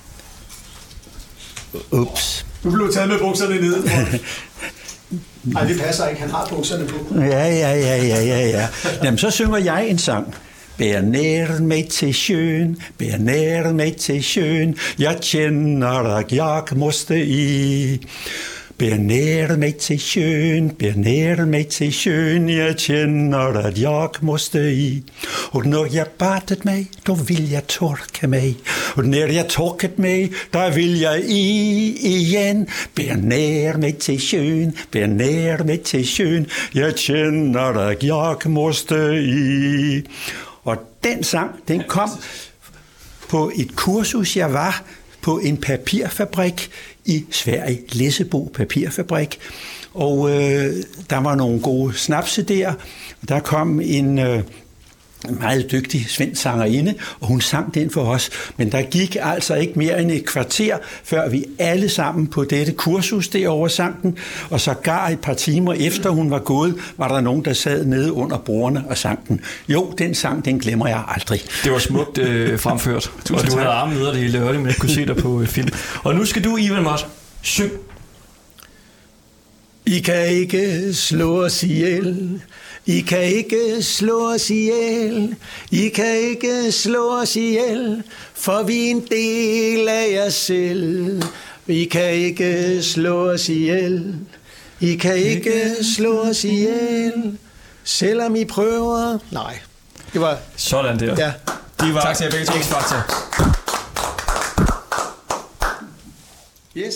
Ups. Du blev taget med bukserne nede. Nej, det passer ikke. Han har bukserne på. Ja, ja, ja, ja, ja, ja. Jamen, så synger jeg en sang. Bær nær mig til sjøen, bær nær mig til sjøen, jeg kender, at jeg måste i. Bær mig til sjøen, bær mig til sjøen, jeg kender, at jeg måste i. Og når jeg badet mig, då vil jeg torke mig. Og når jeg torket mig, der vil jeg i igen. Bær mig til sjøen, bær mig til sjøen, jeg kender, at jeg måste i. Og den sang, den kom på et kursus, jeg var på en papirfabrik i Sverige, Lessebo Papirfabrik. Og øh, der var nogle gode snapse der. Der kom en øh, meget dygtig svensk sangerinde, og hun sang den for os. Men der gik altså ikke mere end et kvarter, før vi alle sammen på dette kursus derovre sang den. Og så gar et par timer efter hun var gået, var der nogen, der sad nede under bordene og sang den. Jo, den sang, den glemmer jeg aldrig. Det var smukt øh, fremført. og du havde armen nede, og det hele hørte, men jeg kunne se dig på øh, film. Og nu skal du, Ivan Mott, syng. I kan ikke slå os ihjel. I kan ikke slå os ihjel. I kan ikke slå os ihjel. For vi er en del af jer selv. I kan ikke slå os ihjel. I kan ikke slå os ihjel. Selvom I prøver. Nej. Det var... Sådan der. Ja. Det var Tak til jer begge to. Yes.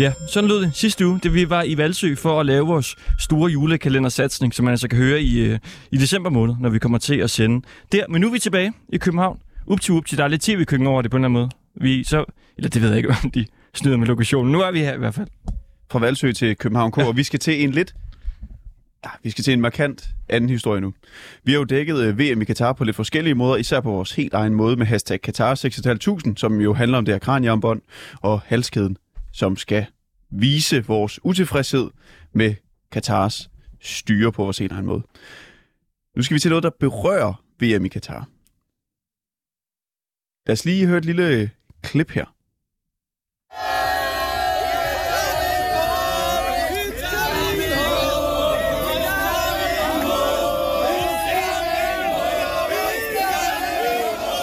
Ja, sådan lød det sidste uge, det vi var i Valsø for at lave vores store julekalendersatsning, som man altså kan høre i, øh, i december måned, når vi kommer til at sende. Der, men nu er vi tilbage i København. Up til up til, der er lidt tv-køkken over det på en eller anden måde. Vi så, eller det ved jeg ikke, om de snyder med lokationen. Nu er vi her i hvert fald. Fra Valsø til København K, og vi skal til en lidt... Ja, vi skal til en markant anden historie nu. Vi har jo dækket øh, VM i Katar på lidt forskellige måder, især på vores helt egen måde med hashtag Katar 6500, som jo handler om det her kraniarmbånd og halskæden, som skal vise vores utilfredshed med Katars styre på vores en eller anden måde. Nu skal vi til noget, der berører VM i Katar. Lad os lige høre et lille klip her.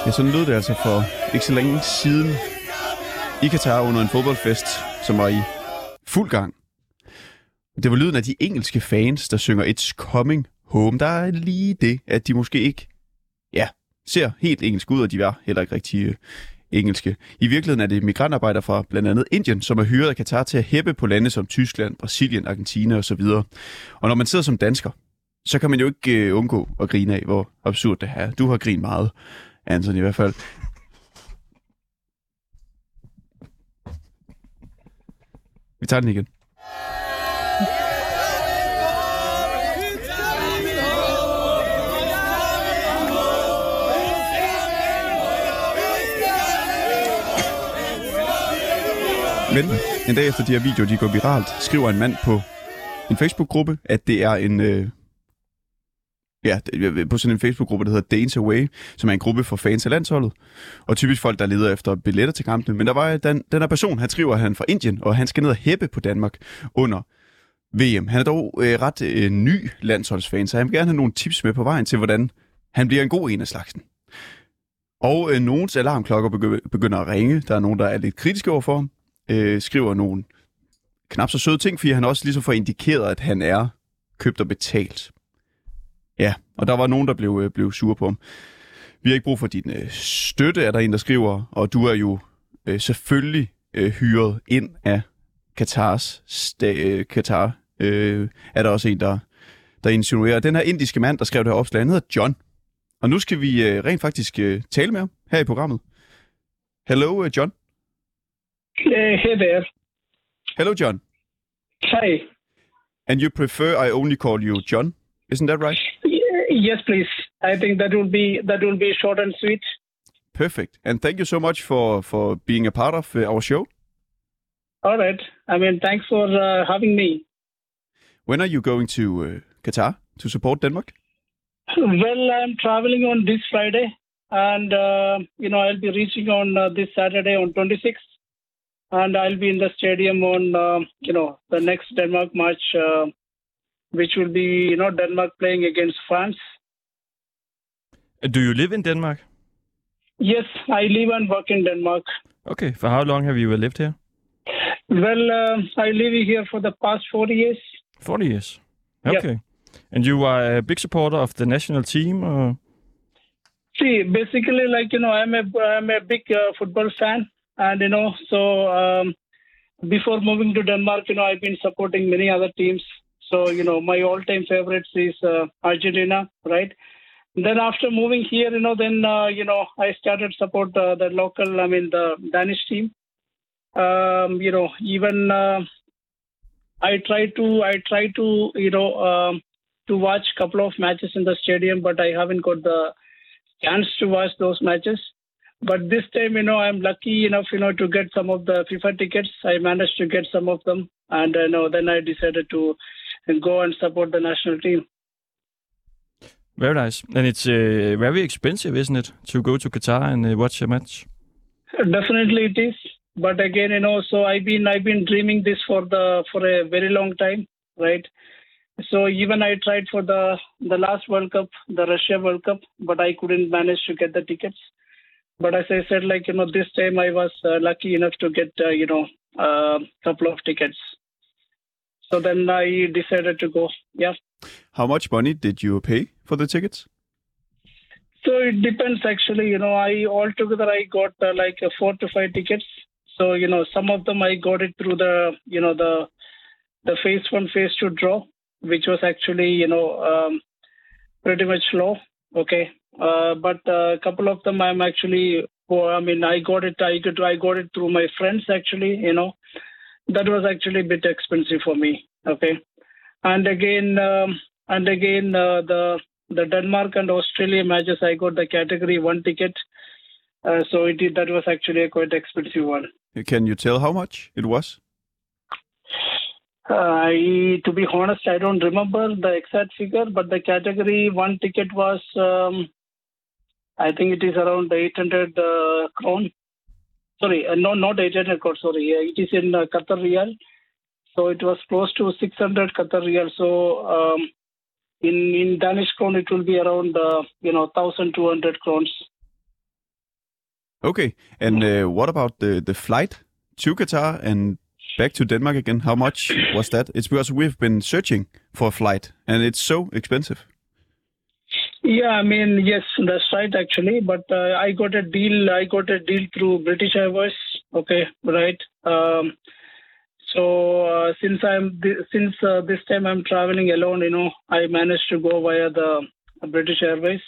Ja, sådan lød det altså for ikke så længe siden i Katar under en fodboldfest, som var i fuld gang. Det var lyden af de engelske fans, der synger It's Coming Home. Der er lige det, at de måske ikke ja, ser helt engelsk ud, og de er heller ikke rigtig øh, engelske. I virkeligheden er det migrantarbejdere fra blandt andet Indien, som er hyret af Katar til at hæppe på lande som Tyskland, Brasilien, Argentina osv. Og når man sidder som dansker, så kan man jo ikke øh, undgå at grine af, hvor absurd det er. Du har grinet meget, Anthony i hvert fald. Vi tager den igen. Men en dag efter de her videoer, de går viralt, skriver en mand på en Facebook-gruppe, at det er en... Øh, ja, på sådan en Facebook-gruppe, der hedder Danes Away, som er en gruppe for fans af landsholdet, og typisk folk, der leder efter billetter til kampene. Men der var den, den her person, han skriver, han fra Indien, og han skal ned og hæppe på Danmark under VM. Han er dog øh, ret øh, ny landsholdsfan, så han vil gerne have nogle tips med på vejen til, hvordan han bliver en god en af slagsen. Og øh, nogens alarmklokker begynder at ringe. Der er nogen, der er lidt kritiske overfor ham. Øh, skriver nogle knap så søde ting, fordi han også ligesom får indikeret, at han er købt og betalt. Ja, og der var nogen, der blev, øh, blev sure på ham. Vi har ikke brug for din øh, støtte, er der en, der skriver, og du er jo øh, selvfølgelig øh, hyret ind af Katars sta- øh, Katar. Øh, er der også en, der, der insinuerer. Den her indiske mand, der skrev det her opslag, han hedder John. Og nu skal vi øh, rent faktisk øh, tale med ham her i programmet. Hello, uh, John. Hey there. Hello, John. Hi. And you prefer I only call you John? Isn't that right? Yes, please. I think that will be that will be short and sweet. Perfect. And thank you so much for, for being a part of uh, our show. All right. I mean, thanks for uh, having me. When are you going to uh, Qatar to support Denmark? Well, I'm traveling on this Friday, and uh, you know I'll be reaching on uh, this Saturday on 26th, and I'll be in the stadium on uh, you know the next Denmark match, which will be you know Denmark playing against France. Do you live in Denmark? Yes, I live and work in Denmark. Okay. For how long have you lived here? Well, uh, I live here for the past 40 years. 40 years. Okay. And you are a big supporter of the national team? Or? See, basically, like you know, I'm a I'm a big uh, football fan, and you know, so um, before moving to Denmark, you know, I've been supporting many other teams. So you know, my all-time favorites is uh, Argentina, right? Then after moving here, you know, then uh, you know, I started support uh, the local, I mean, the Danish team. Um, you know, even uh, I try to I try to you know um, to watch couple of matches in the stadium, but I haven't got the chance to watch those matches. But this time, you know, I'm lucky enough, you know, to get some of the FIFA tickets. I managed to get some of them, and you know, then I decided to go and support the national team. Very nice. And it's uh, very expensive, isn't it, to go to Qatar and uh, watch a match? Definitely, it is. But again, you know, so I've been I've been dreaming this for the for a very long time, right? So even I tried for the the last World Cup, the Russia World Cup, but I couldn't manage to get the tickets. But as I said, like you know, this time I was uh, lucky enough to get uh, you know a couple of tickets. So then I decided to go. Yeah. How much money did you pay for the tickets? So it depends actually. You know, I altogether I got uh, like uh, four to five tickets. So you know, some of them I got it through the you know the the phase one, phase two draw, which was actually you know um, pretty much low. Okay, uh, but a couple of them I'm actually. Well, I mean, I got it. I got I got it through my friends actually. You know, that was actually a bit expensive for me. Okay, and again um, and again uh, the the Denmark and Australia matches, I got the category one ticket. Uh, so it that was actually a quite expensive one. Can you tell how much it was? Uh, I, to be honest, I don't remember the exact figure, but the category one ticket was, um, I think it is around 800 uh, kron. Sorry, uh, no, not 800 kron. Sorry, it is in uh, Qatar Riyal. So it was close to 600 Qatar Riyal. So um, in in Danish kron, it will be around uh, you know 1,200 crowns. Okay. And uh, what about the, the flight to Qatar and back to Denmark again? How much was that? It's because we've been searching for a flight and it's so expensive. Yeah, I mean, yes, that's right, actually. But uh, I got a deal. I got a deal through British Airways. Okay, right. Um, So uh, since I'm since uh, this time I'm traveling alone, you know, I managed to go via the British Airways.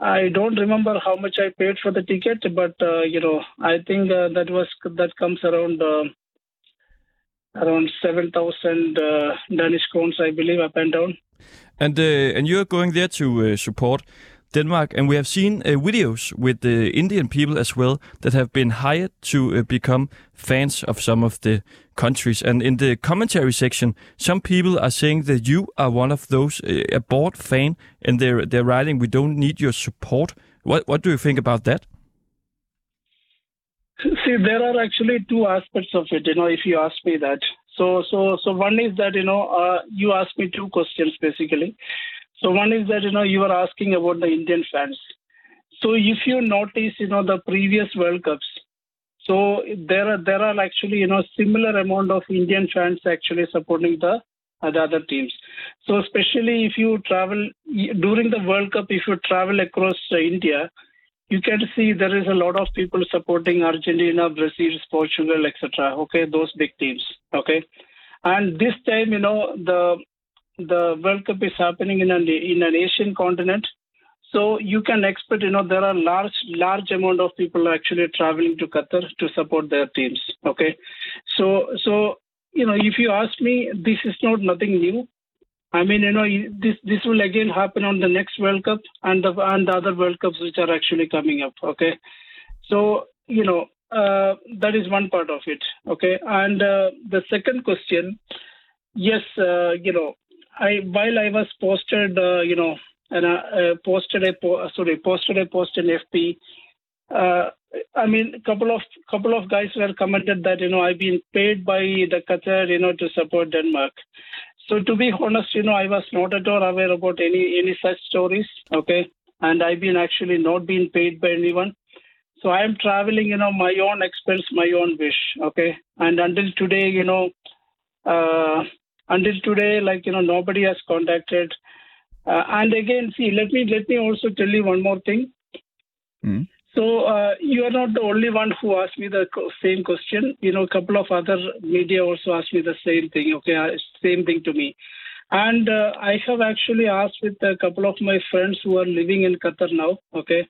I don't remember how much I paid for the ticket, but uh, you know, I think uh, that was that comes around uh, around seven thousand uh, Danish crowns, I believe, up and down. And uh, and you're going there to uh, support Denmark, and we have seen uh, videos with the Indian people as well that have been hired to uh, become fans of some of the countries. And in the commentary section, some people are saying that you are one of those uh, a board fan, and they're they're writing, "We don't need your support." What what do you think about that? See, there are actually two aspects of it. You know, if you ask me that. So, so, so one is that you know, uh, you asked me two questions basically. So one is that you know you are asking about the Indian fans. So if you notice, you know, the previous World Cups, so there are there are actually you know similar amount of Indian fans actually supporting the uh, the other teams. So especially if you travel during the World Cup, if you travel across uh, India, you can see there is a lot of people supporting Argentina, Brazil, Portugal, etc. Okay, those big teams. Okay, and this time, you know, the the World Cup is happening in an in an Asian continent, so you can expect, you know, there are large large amount of people actually traveling to Qatar to support their teams. Okay, so so you know, if you ask me, this is not nothing new. I mean, you know, this this will again happen on the next World Cup and the and the other World Cups which are actually coming up. Okay, so you know uh, that is one part of it. Okay, and uh, the second question, yes, uh, you know, I while I was posted, uh, you know, and uh, uh, posted a po- sorry posted a post in FP. Uh, I mean, a couple of couple of guys were commented that you know I've been paid by the Qatar, you know, to support Denmark. So to be honest, you know, I was not at all aware about any any such stories. Okay, and I've been actually not being paid by anyone. So I am traveling, you know, my own expense, my own wish. Okay, and until today, you know, uh, until today, like you know, nobody has contacted. Uh, and again, see, let me let me also tell you one more thing. Mm. So uh, you are not the only one who asked me the same question. You know, a couple of other media also asked me the same thing. Okay, uh, same thing to me. And uh, I have actually asked with a couple of my friends who are living in Qatar now. Okay,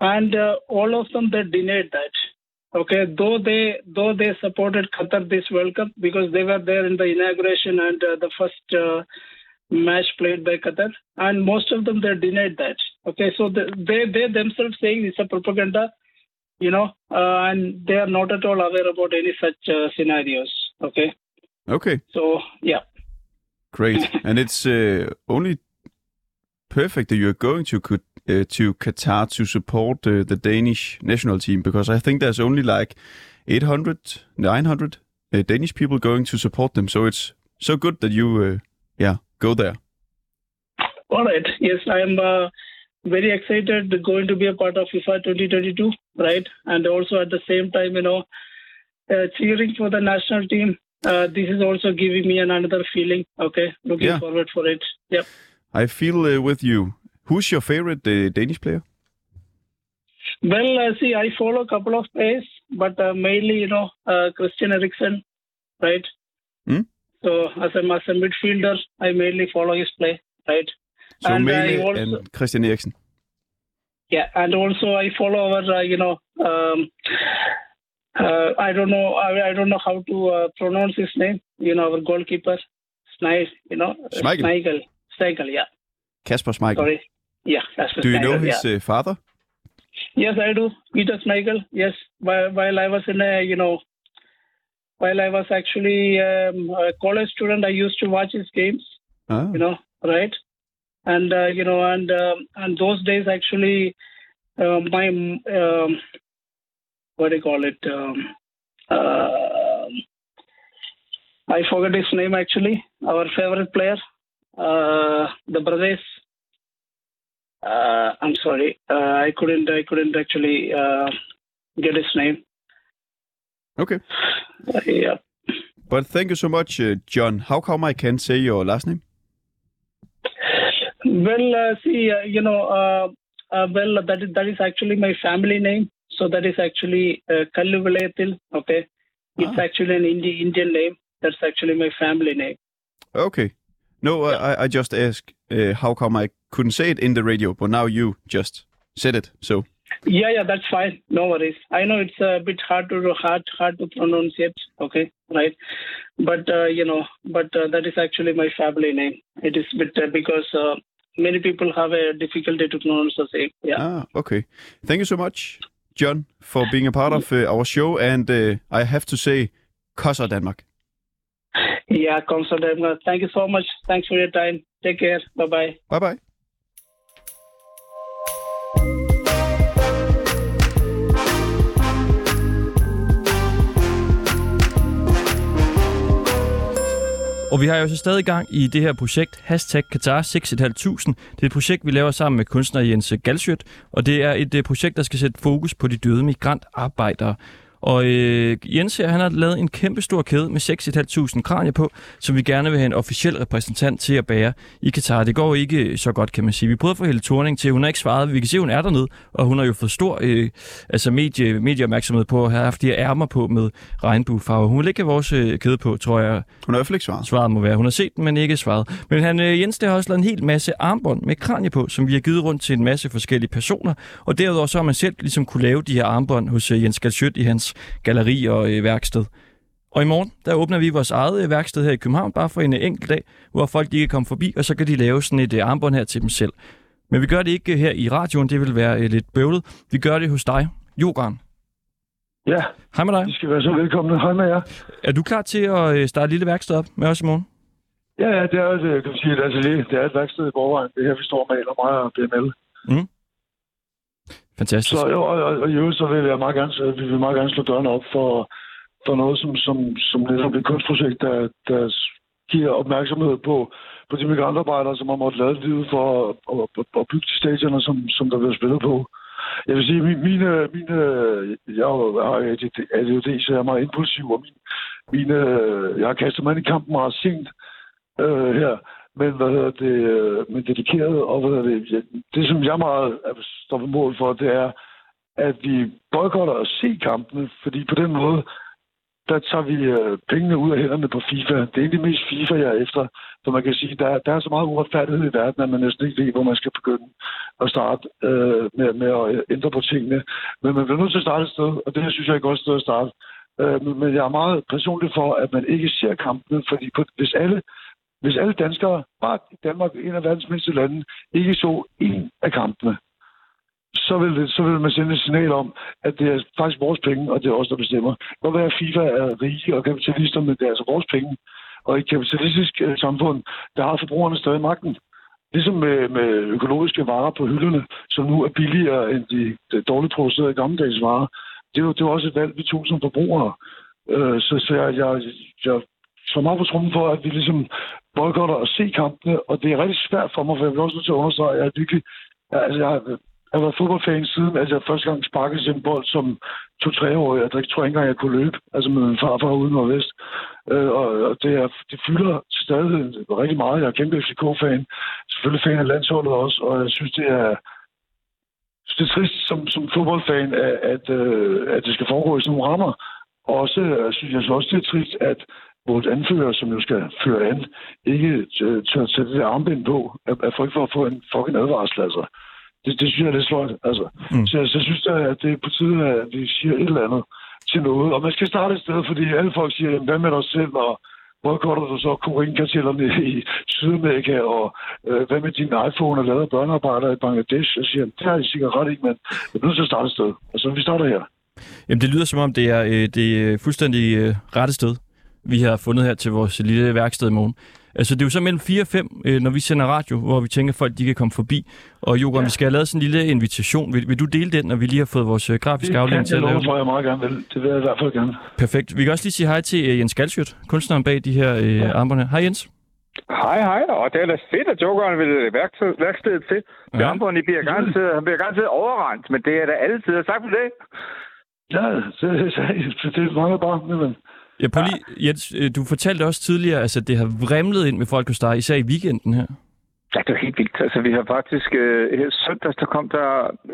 and uh, all of them they denied that. Okay, though they though they supported Qatar this World Cup because they were there in the inauguration and uh, the first uh, match played by Qatar, and most of them they denied that. Okay, so the, they they themselves saying it's a propaganda, you know, uh, and they are not at all aware about any such uh, scenarios. Okay, Okay, so yeah. great. and it's uh, only perfect that you're going to uh, to Qatar to support uh, the Danish national team because I think there's only like 800, 900 uh, Danish people going to support them. So it's so good that you, uh, yeah, go there. All right. Yes, I am uh, very excited going to be a part of FIFA 2022, right? And also at the same time, you know, uh, cheering for the national team. Uh, this is also giving me an another feeling. Okay, looking Yeah. forward for it. Yep. I feel uh, with you. Who's your favorite uh, Danish player? Well, uh, see, I follow a couple of players, but uh, mainly, you know, uh, Christian Eriksen, right? Hmm? So as a, as a midfielder, I mainly follow his play, right? So And I also- and Christian Eriksen. Yeah, and also I follow our, uh, you know, um, uh, I don't know, I, I don't know how to uh, pronounce his name. You know, our goalkeeper, Snai, you know, Schmeichel. Schmeichel, Schmeichel, yeah. Kasper Schmeichel. Sorry, yeah, that's Do you know his yeah. uh, father? Yes, I do. Peter Schmeichel. Yes, while while I was in a, you know, while I was actually um, a college student, I used to watch his games. Ah. you know, right? And uh, you know, and um, and those days actually, uh, my um, what do you call it? Um, uh, I forgot his name actually. Our favorite player, uh, the brothers. Uh, I'm sorry, uh, I couldn't. I couldn't actually uh, get his name. Okay. Yeah. But thank you so much, uh, John. How come I can't say your last name? Well, uh, see, uh, you know, uh, uh, well, that is that is actually my family name. So that is actually uh. Okay, It's actually an Indi- Indian name. That's actually my family name. Okay. No, I, I just asked uh, how come I couldn't say it in the radio, but now you just said it. So Yeah, yeah, that's fine. No worries. I know it's a bit hard to hard hard to pronounce it. Okay, right? But uh, you know, but uh, that is actually my family name. It is bit uh, because uh, many people have a difficulty to pronounce the same. Yeah. ah, okay. Thank you so much, John, for being a part of uh, our show. And uh, I have to say, Kosser Danmark. Yeah, Constantine. Thank you so much. Thanks for your time. Take care. Bye bye. Bye bye. Og vi har jo så stadig gang i det her projekt, hashtag Qatar 6.500. Det er et projekt, vi laver sammen med kunstner Jens Galsjøt, og det er et øh, projekt, der skal sætte fokus på de døde migrantarbejdere. Og øh, Jens her, han har lavet en kæmpe stor kæde med 6.500 kranier på, som vi gerne vil have en officiel repræsentant til at bære i Katar. Det går ikke så godt, kan man sige. Vi prøvede at få Helle Thorning til, hun har ikke svaret. Vi kan se, hun er dernede, og hun har jo fået stor øh, altså medie, medieopmærksomhed på at have haft de her ærmer på med regnbuefarve. Hun vil ikke have vores øh, kæde på, tror jeg. Hun har i hvert fald ikke svaret. Svaret må være, hun har set den, men ikke svaret. Men han, øh, Jens, der har også lavet en hel masse armbånd med kranie på, som vi har givet rundt til en masse forskellige personer. Og derudover så har man selv ligesom kunne lave de her armbånd hos øh, Jens Galsjøt i hans galleri og øh, værksted. Og i morgen, der åbner vi vores eget øh, værksted her i København, bare for en øh, enkelt dag, hvor folk de kan komme forbi, og så kan de lave sådan et øh, armbånd her til dem selv. Men vi gør det ikke her i radioen, det vil være lidt bøvlet. Vi gør det hos dig, Jogarn. Ja, Hej med dig. I skal være så velkomne. Hej med jer. Er du klar til at starte et lille værksted op med os i morgen? Ja, ja, det er et, kan man sige, et atelier. Det er et værksted i forvejen. Det er her, vi står og maler mig og BML. Fantastisk. Så, og, og, og i øvrigt, så vil jeg meget gerne, vi vil meget gerne slå dørene op for, for noget, som, som, som netop et kunstprojekt, der, der giver opmærksomhed på, på de migrantarbejdere, som har måttet lade livet for at, at, at, at bygge de stadioner, som, som der bliver spillet på. Jeg vil sige, min, mine, mine, jeg har ADHD, så jeg er meget impulsiv, og min, mine, jeg har kastet mig ind i kampen meget sent øh, her, men hvad hedder det, øh, men dedikeret, og hvad hedder det, ja, det som jeg meget står på mål for, det er, at vi boykotter at se kampene, fordi på den måde, der tager vi øh, pengene ud af hænderne på FIFA. Det er egentlig mest FIFA, jeg er efter. For man kan sige, der, der er så meget uretfærdighed i verden, at man næsten ikke ved, hvor man skal begynde at starte øh, med, med at øh, ændre på tingene. Men man bliver nødt til at starte et sted, og det her synes jeg er et godt sted at starte. Øh, men- men jeg er meget personlig for, at man ikke ser kampene, fordi på, hvis alle hvis alle danskere, bare i Danmark, en af verdens mindste lande, ikke så en af kampene, så vil, det, så vil man sende et signal om, at det er faktisk vores penge, og det er os, der bestemmer. Når kan være, FIFA er rige og kapitalister, men det er altså vores penge. Og i et kapitalistisk øh, samfund, der har forbrugerne stadig magten. Ligesom med, med økologiske varer på hylderne, som nu er billigere end de, de dårligt producerede gammeldags varer. Det er jo, det er jo også et valg, vi tog som forbrugere. Øh, så så jeg, jeg, jeg så meget på trummen for, at vi ligesom boykotter og se kampene, og det er rigtig svært for mig, for jeg vil også nødt til at understrege, at jeg er virkelig, altså jeg, har- jeg har været fodboldfan siden, at jeg første gang sparkede til en bold som to-treårig, og der tror jeg ikke engang, jeg kunne løbe, altså med min farfar ude nordvest. Øh, og, og det, er, det fylder stadig rigtig meget. Jeg er kæmpe FCK-fan, selvfølgelig fan af landsholdet også, og jeg synes, det er, det er trist som, som fodboldfan, at, at, øh, at det skal foregå i sådan nogle rammer. Og også, synes jeg synes også, det er trist, at vores anfører, som jo skal føre an, ikke øh, tør sætte det armbind på, at, at folk for at få en fucking advarsel, altså. Det, det synes jeg er lidt sløjt, altså. Mm. Så, så jeg synes, at det er på tide, at vi siger et eller andet til noget. Og man skal starte et sted, fordi alle folk siger, jamen, hvad med dig selv, og boykotter du så kokainkartellerne i Sydamerika, og øh, hvad med din iPhone og lavet af børnearbejdere i Bangladesh? Jeg siger, det har I sikkert ret ikke, men jeg er nødt til at starte et sted. Altså, vi starter her. Jamen, det lyder som om, det er øh, det er fuldstændig øh, rette sted, vi har fundet her til vores lille værksted i morgen. Altså, det er jo så mellem 4 og 5, øh, når vi sender radio, hvor vi tænker, at folk de kan komme forbi. Og Jogram, ja. vi skal have lavet sådan en lille invitation. Vil, vil du dele den, når vi lige har fået vores øh, grafiske Det afdeling kan til jeg at lave den? for, jeg meget gerne vil. Det vil jeg i hvert fald gerne. Perfekt. Vi kan også lige sige hej til øh, Jens Galsjøt, kunstneren bag de her øh, ja. armbånd her. Hej Jens. Hej, hej. Og det er da fedt, at Jokeren vil værksted, værkstedet til. Ja. I bliver garanteret, han bliver garanteret overrendt, men det er da altid. Tak for det. Ja, det, det, det er meget bare, men Ja, Pauli, lige, Jens, øh, du fortalte også tidligere, altså, at det har vrimlet ind med folk hos dig, især i weekenden her. Ja, det er helt vildt. Altså, vi har faktisk... Øh, her søndags, der kom der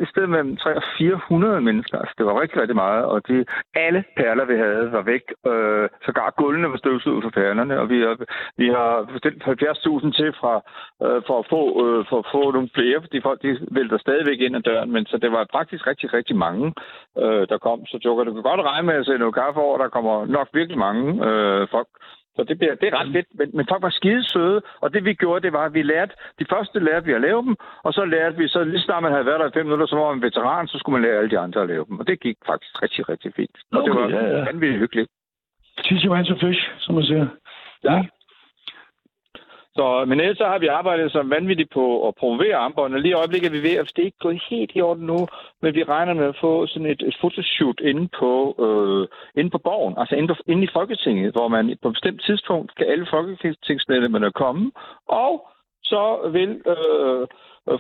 i stedet mellem 300 og 400 mennesker. Altså, det var rigtig, rigtig meget. Og de, alle perler, vi havde, var væk. Øh, sågar gulvene var støvsuget for perlerne. Og vi har, vi har bestilt 70.000 til fra, øh, for, at få, øh, for at få nogle flere, fordi folk de vælter stadigvæk ind ad døren. Men så det var faktisk rigtig, rigtig mange, øh, der kom. Så Joker, du kan godt regne med at se noget kaffe over. Der kommer nok virkelig mange øh, folk. Så det, bliver, det er ret fedt, men, men folk var skide søde, og det vi gjorde, det var, at vi lærte, de første lærte vi at lave dem, og så lærte vi, så lige snart man havde været der i fem minutter, så var man veteran, så skulle man lære alle de andre at lave dem, og det gik faktisk rigtig, rigtig fint. Og det Okay, var ja, ja. vanvittigt hyggeligt. Teach a man to fish, som man siger. Ja. Så, men ellers så har vi arbejdet så vanvittigt på at promovere armbåndene. Lige i øjeblikket er vi ved, at det er ikke gået helt i orden nu, men vi regner med at få sådan et, et fotoshoot inde på, øh, inde på borgen, altså inde, på, inde i Folketinget, hvor man på et bestemt tidspunkt skal alle folketingsmedlemmerne komme, og så vil øh,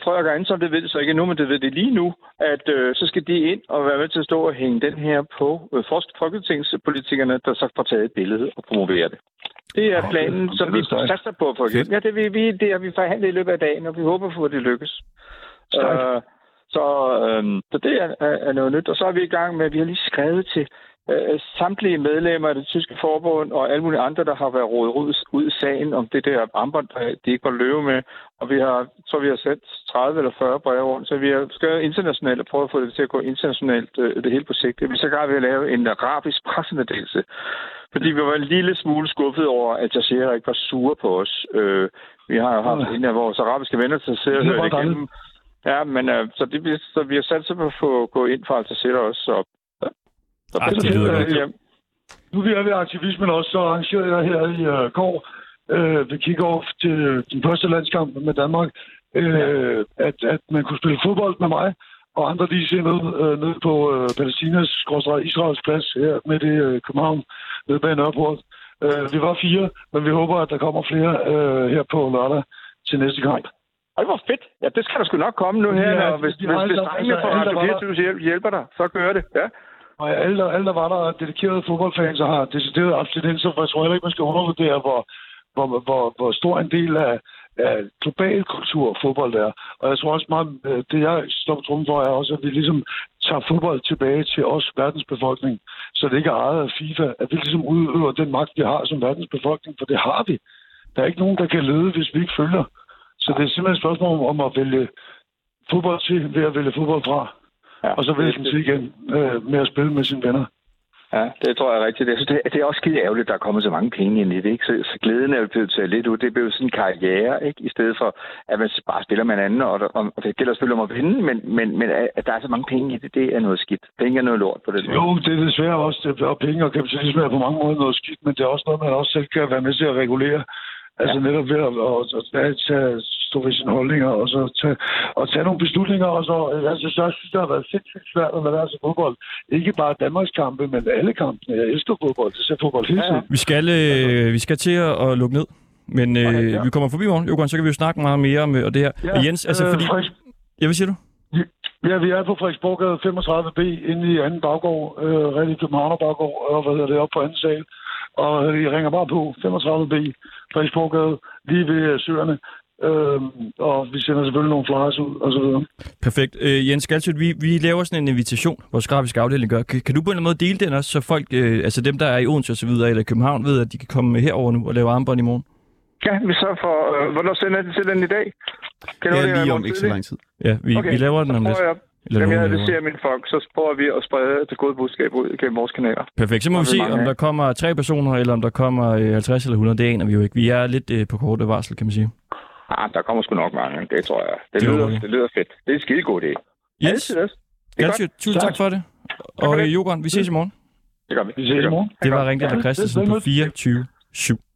Frederik og Anton, det ved det så ikke nu, men det ved det lige nu, at øh, så skal de ind og være med til at stå og hænge den her på øh, folketingspolitikerne, der så får taget et billede og promovere det. Det er planen, som er vi satser på for. Ja, det, vi, vi, det har vi forhandlet i løbet af dagen, og vi håber på, at det lykkes. Stærkt. Øh, så, øh, så det er, er, er noget nyt. Og så er vi i gang med, at vi har lige skrevet til øh, samtlige medlemmer af det tyske forbund og alle mulige andre, der har været rådet ud, ud i sagen om det der armbånd, de ikke var løbe med. Og vi har, så vi har sendt 30 eller 40 breve rundt, så vi har skrevet internationalt og prøvet at få det til at gå internationalt, øh, det hele projekt. Vi så gang ved at lave en arabisk pressemeddelelse. Fordi vi var en lille smule skuffet over, at Jazeera ikke var sure på os. Øh, vi har jo haft en af vores arabiske venner til at sidde og høre det igennem. Ja, men øh, så, det, så vi har sat sig på at få gå ind for Al Jazeera også. Så, ja. Så Ej, det lyder godt. ja. Nu vi er ved aktivismen også, så arrangerede jeg her i uh, går øh, ved kick-off til den første landskamp med Danmark, øh, at, at man kunne spille fodbold med mig og andre ligesindede øh, nede på øh, Palæstinas, Israels plads her midt i øh, København, nede bag Nørreport. Øh, vi var fire, men vi håber, at der kommer flere øh, her på lørdag til næste kamp. Ej, det var fedt. Ja, det skal der sgu nok komme nu her, Ja, når, hvis, hvis, hvis alle- drengene altså, fra Radio var der- 24 hjælp, hjælper dig, så gør det. Ja. Og alle, der- alle der var der dedikerede fodboldfans og har decideret abstinenser, for jeg tror heller ikke, man skal undervurdere, hvor, hvor, hvor, hvor stor en del af, af global kultur fodbold er. Og jeg tror også meget, øh, det jeg står på trummen for, er også, at vi ligesom tager fodbold tilbage til os, verdens befolkning, så det ikke er ejet af FIFA, at vi ligesom udøver den magt, vi har som verdens befolkning, for det har vi. Der er ikke nogen, der kan lede, hvis vi ikke følger. Så det er simpelthen et spørgsmål om at vælge fodbold til ved at vælge fodbold fra ja. Og så vælge den til igen øh, med at spille med sine venner. Ja, det tror jeg er rigtigt. Jeg synes, det, det er også skide ærgerligt, at der er kommet så mange penge ind i det. Ikke? Så, så glæden er jo blevet taget lidt ud. Det blev sådan en karriere, ikke? i stedet for, at man bare spiller med en anden, og, og, og det gælder selvfølgelig om at vinde, men, men, men at der er så mange penge i det, det er noget skidt. Penge er noget lort på det. Jo, det er desværre også, det, og penge og kapitalisme er på mange måder noget skidt, men det er også noget, man også selv kan være med til at regulere. Altså ja. netop ved at, at, at, at tage, stå ved sine holdninger, og så tage, og tage nogle beslutninger. Og så, altså, så jeg synes, det har været sindssygt svært at være til fodbold. Ikke bare Danmarks kampe, men alle kampene. Jeg elsker fodbold. Det ser fodbold hele tiden. Vi skal, øh, vi skal til at, lukke ned. Men øh, Okay, ja. vi kommer forbi morgen, Johan, så kan vi jo snakke meget mere om, øh, og det her. Ja, og Jens, altså øh, fordi... Frederiks- Ja, hvad siger du? Ja, vi er på Frederiksborgade 35B inde i anden baggård, øh, rigtig Københavner baggård, og hvad hedder det, op på anden sal. Og I ringer bare på 35B, Frederiksborgade, lige ved øh, søerne. Øh, og vi sender selvfølgelig nogle flyers ud, og så videre. Perfekt. Øh, Jens Galsøt, vi, vi laver sådan en invitation, vores grafiske afdeling gør. Kan, kan du på en eller anden måde dele den også, så folk, øh, altså dem, der er i Odense og så videre, eller i København, ved, at de kan komme herover nu og lave armbånd i morgen? Ja, vi så for... Øh, hvornår sender jeg det til den i dag? Kan du Ja, det, lige om ikke så lang tid. Ja, vi, okay. vi laver den om lidt. Eller Jamen, jeg adviserer mine folk, så prøver vi at sprede det gode budskab ud gennem vores kanaler. Perfekt. Så må vi se, om der kommer tre personer, eller om der kommer øh, 50 eller 100. Det aner vi jo ikke. Vi er lidt øh, på korte varsel, kan man sige. Ah, der kommer sgu nok mange, det tror jeg. Det, Det lyder, det lyder fedt. Det er en skide god idé. Jens Altid. Det er Galsøt, godt. tusind tak for det. Og det. øh, Johan, vi ses i morgen. Det gør vi. Vi ses i morgen. Det var Ringdal og Christensen på 24-7.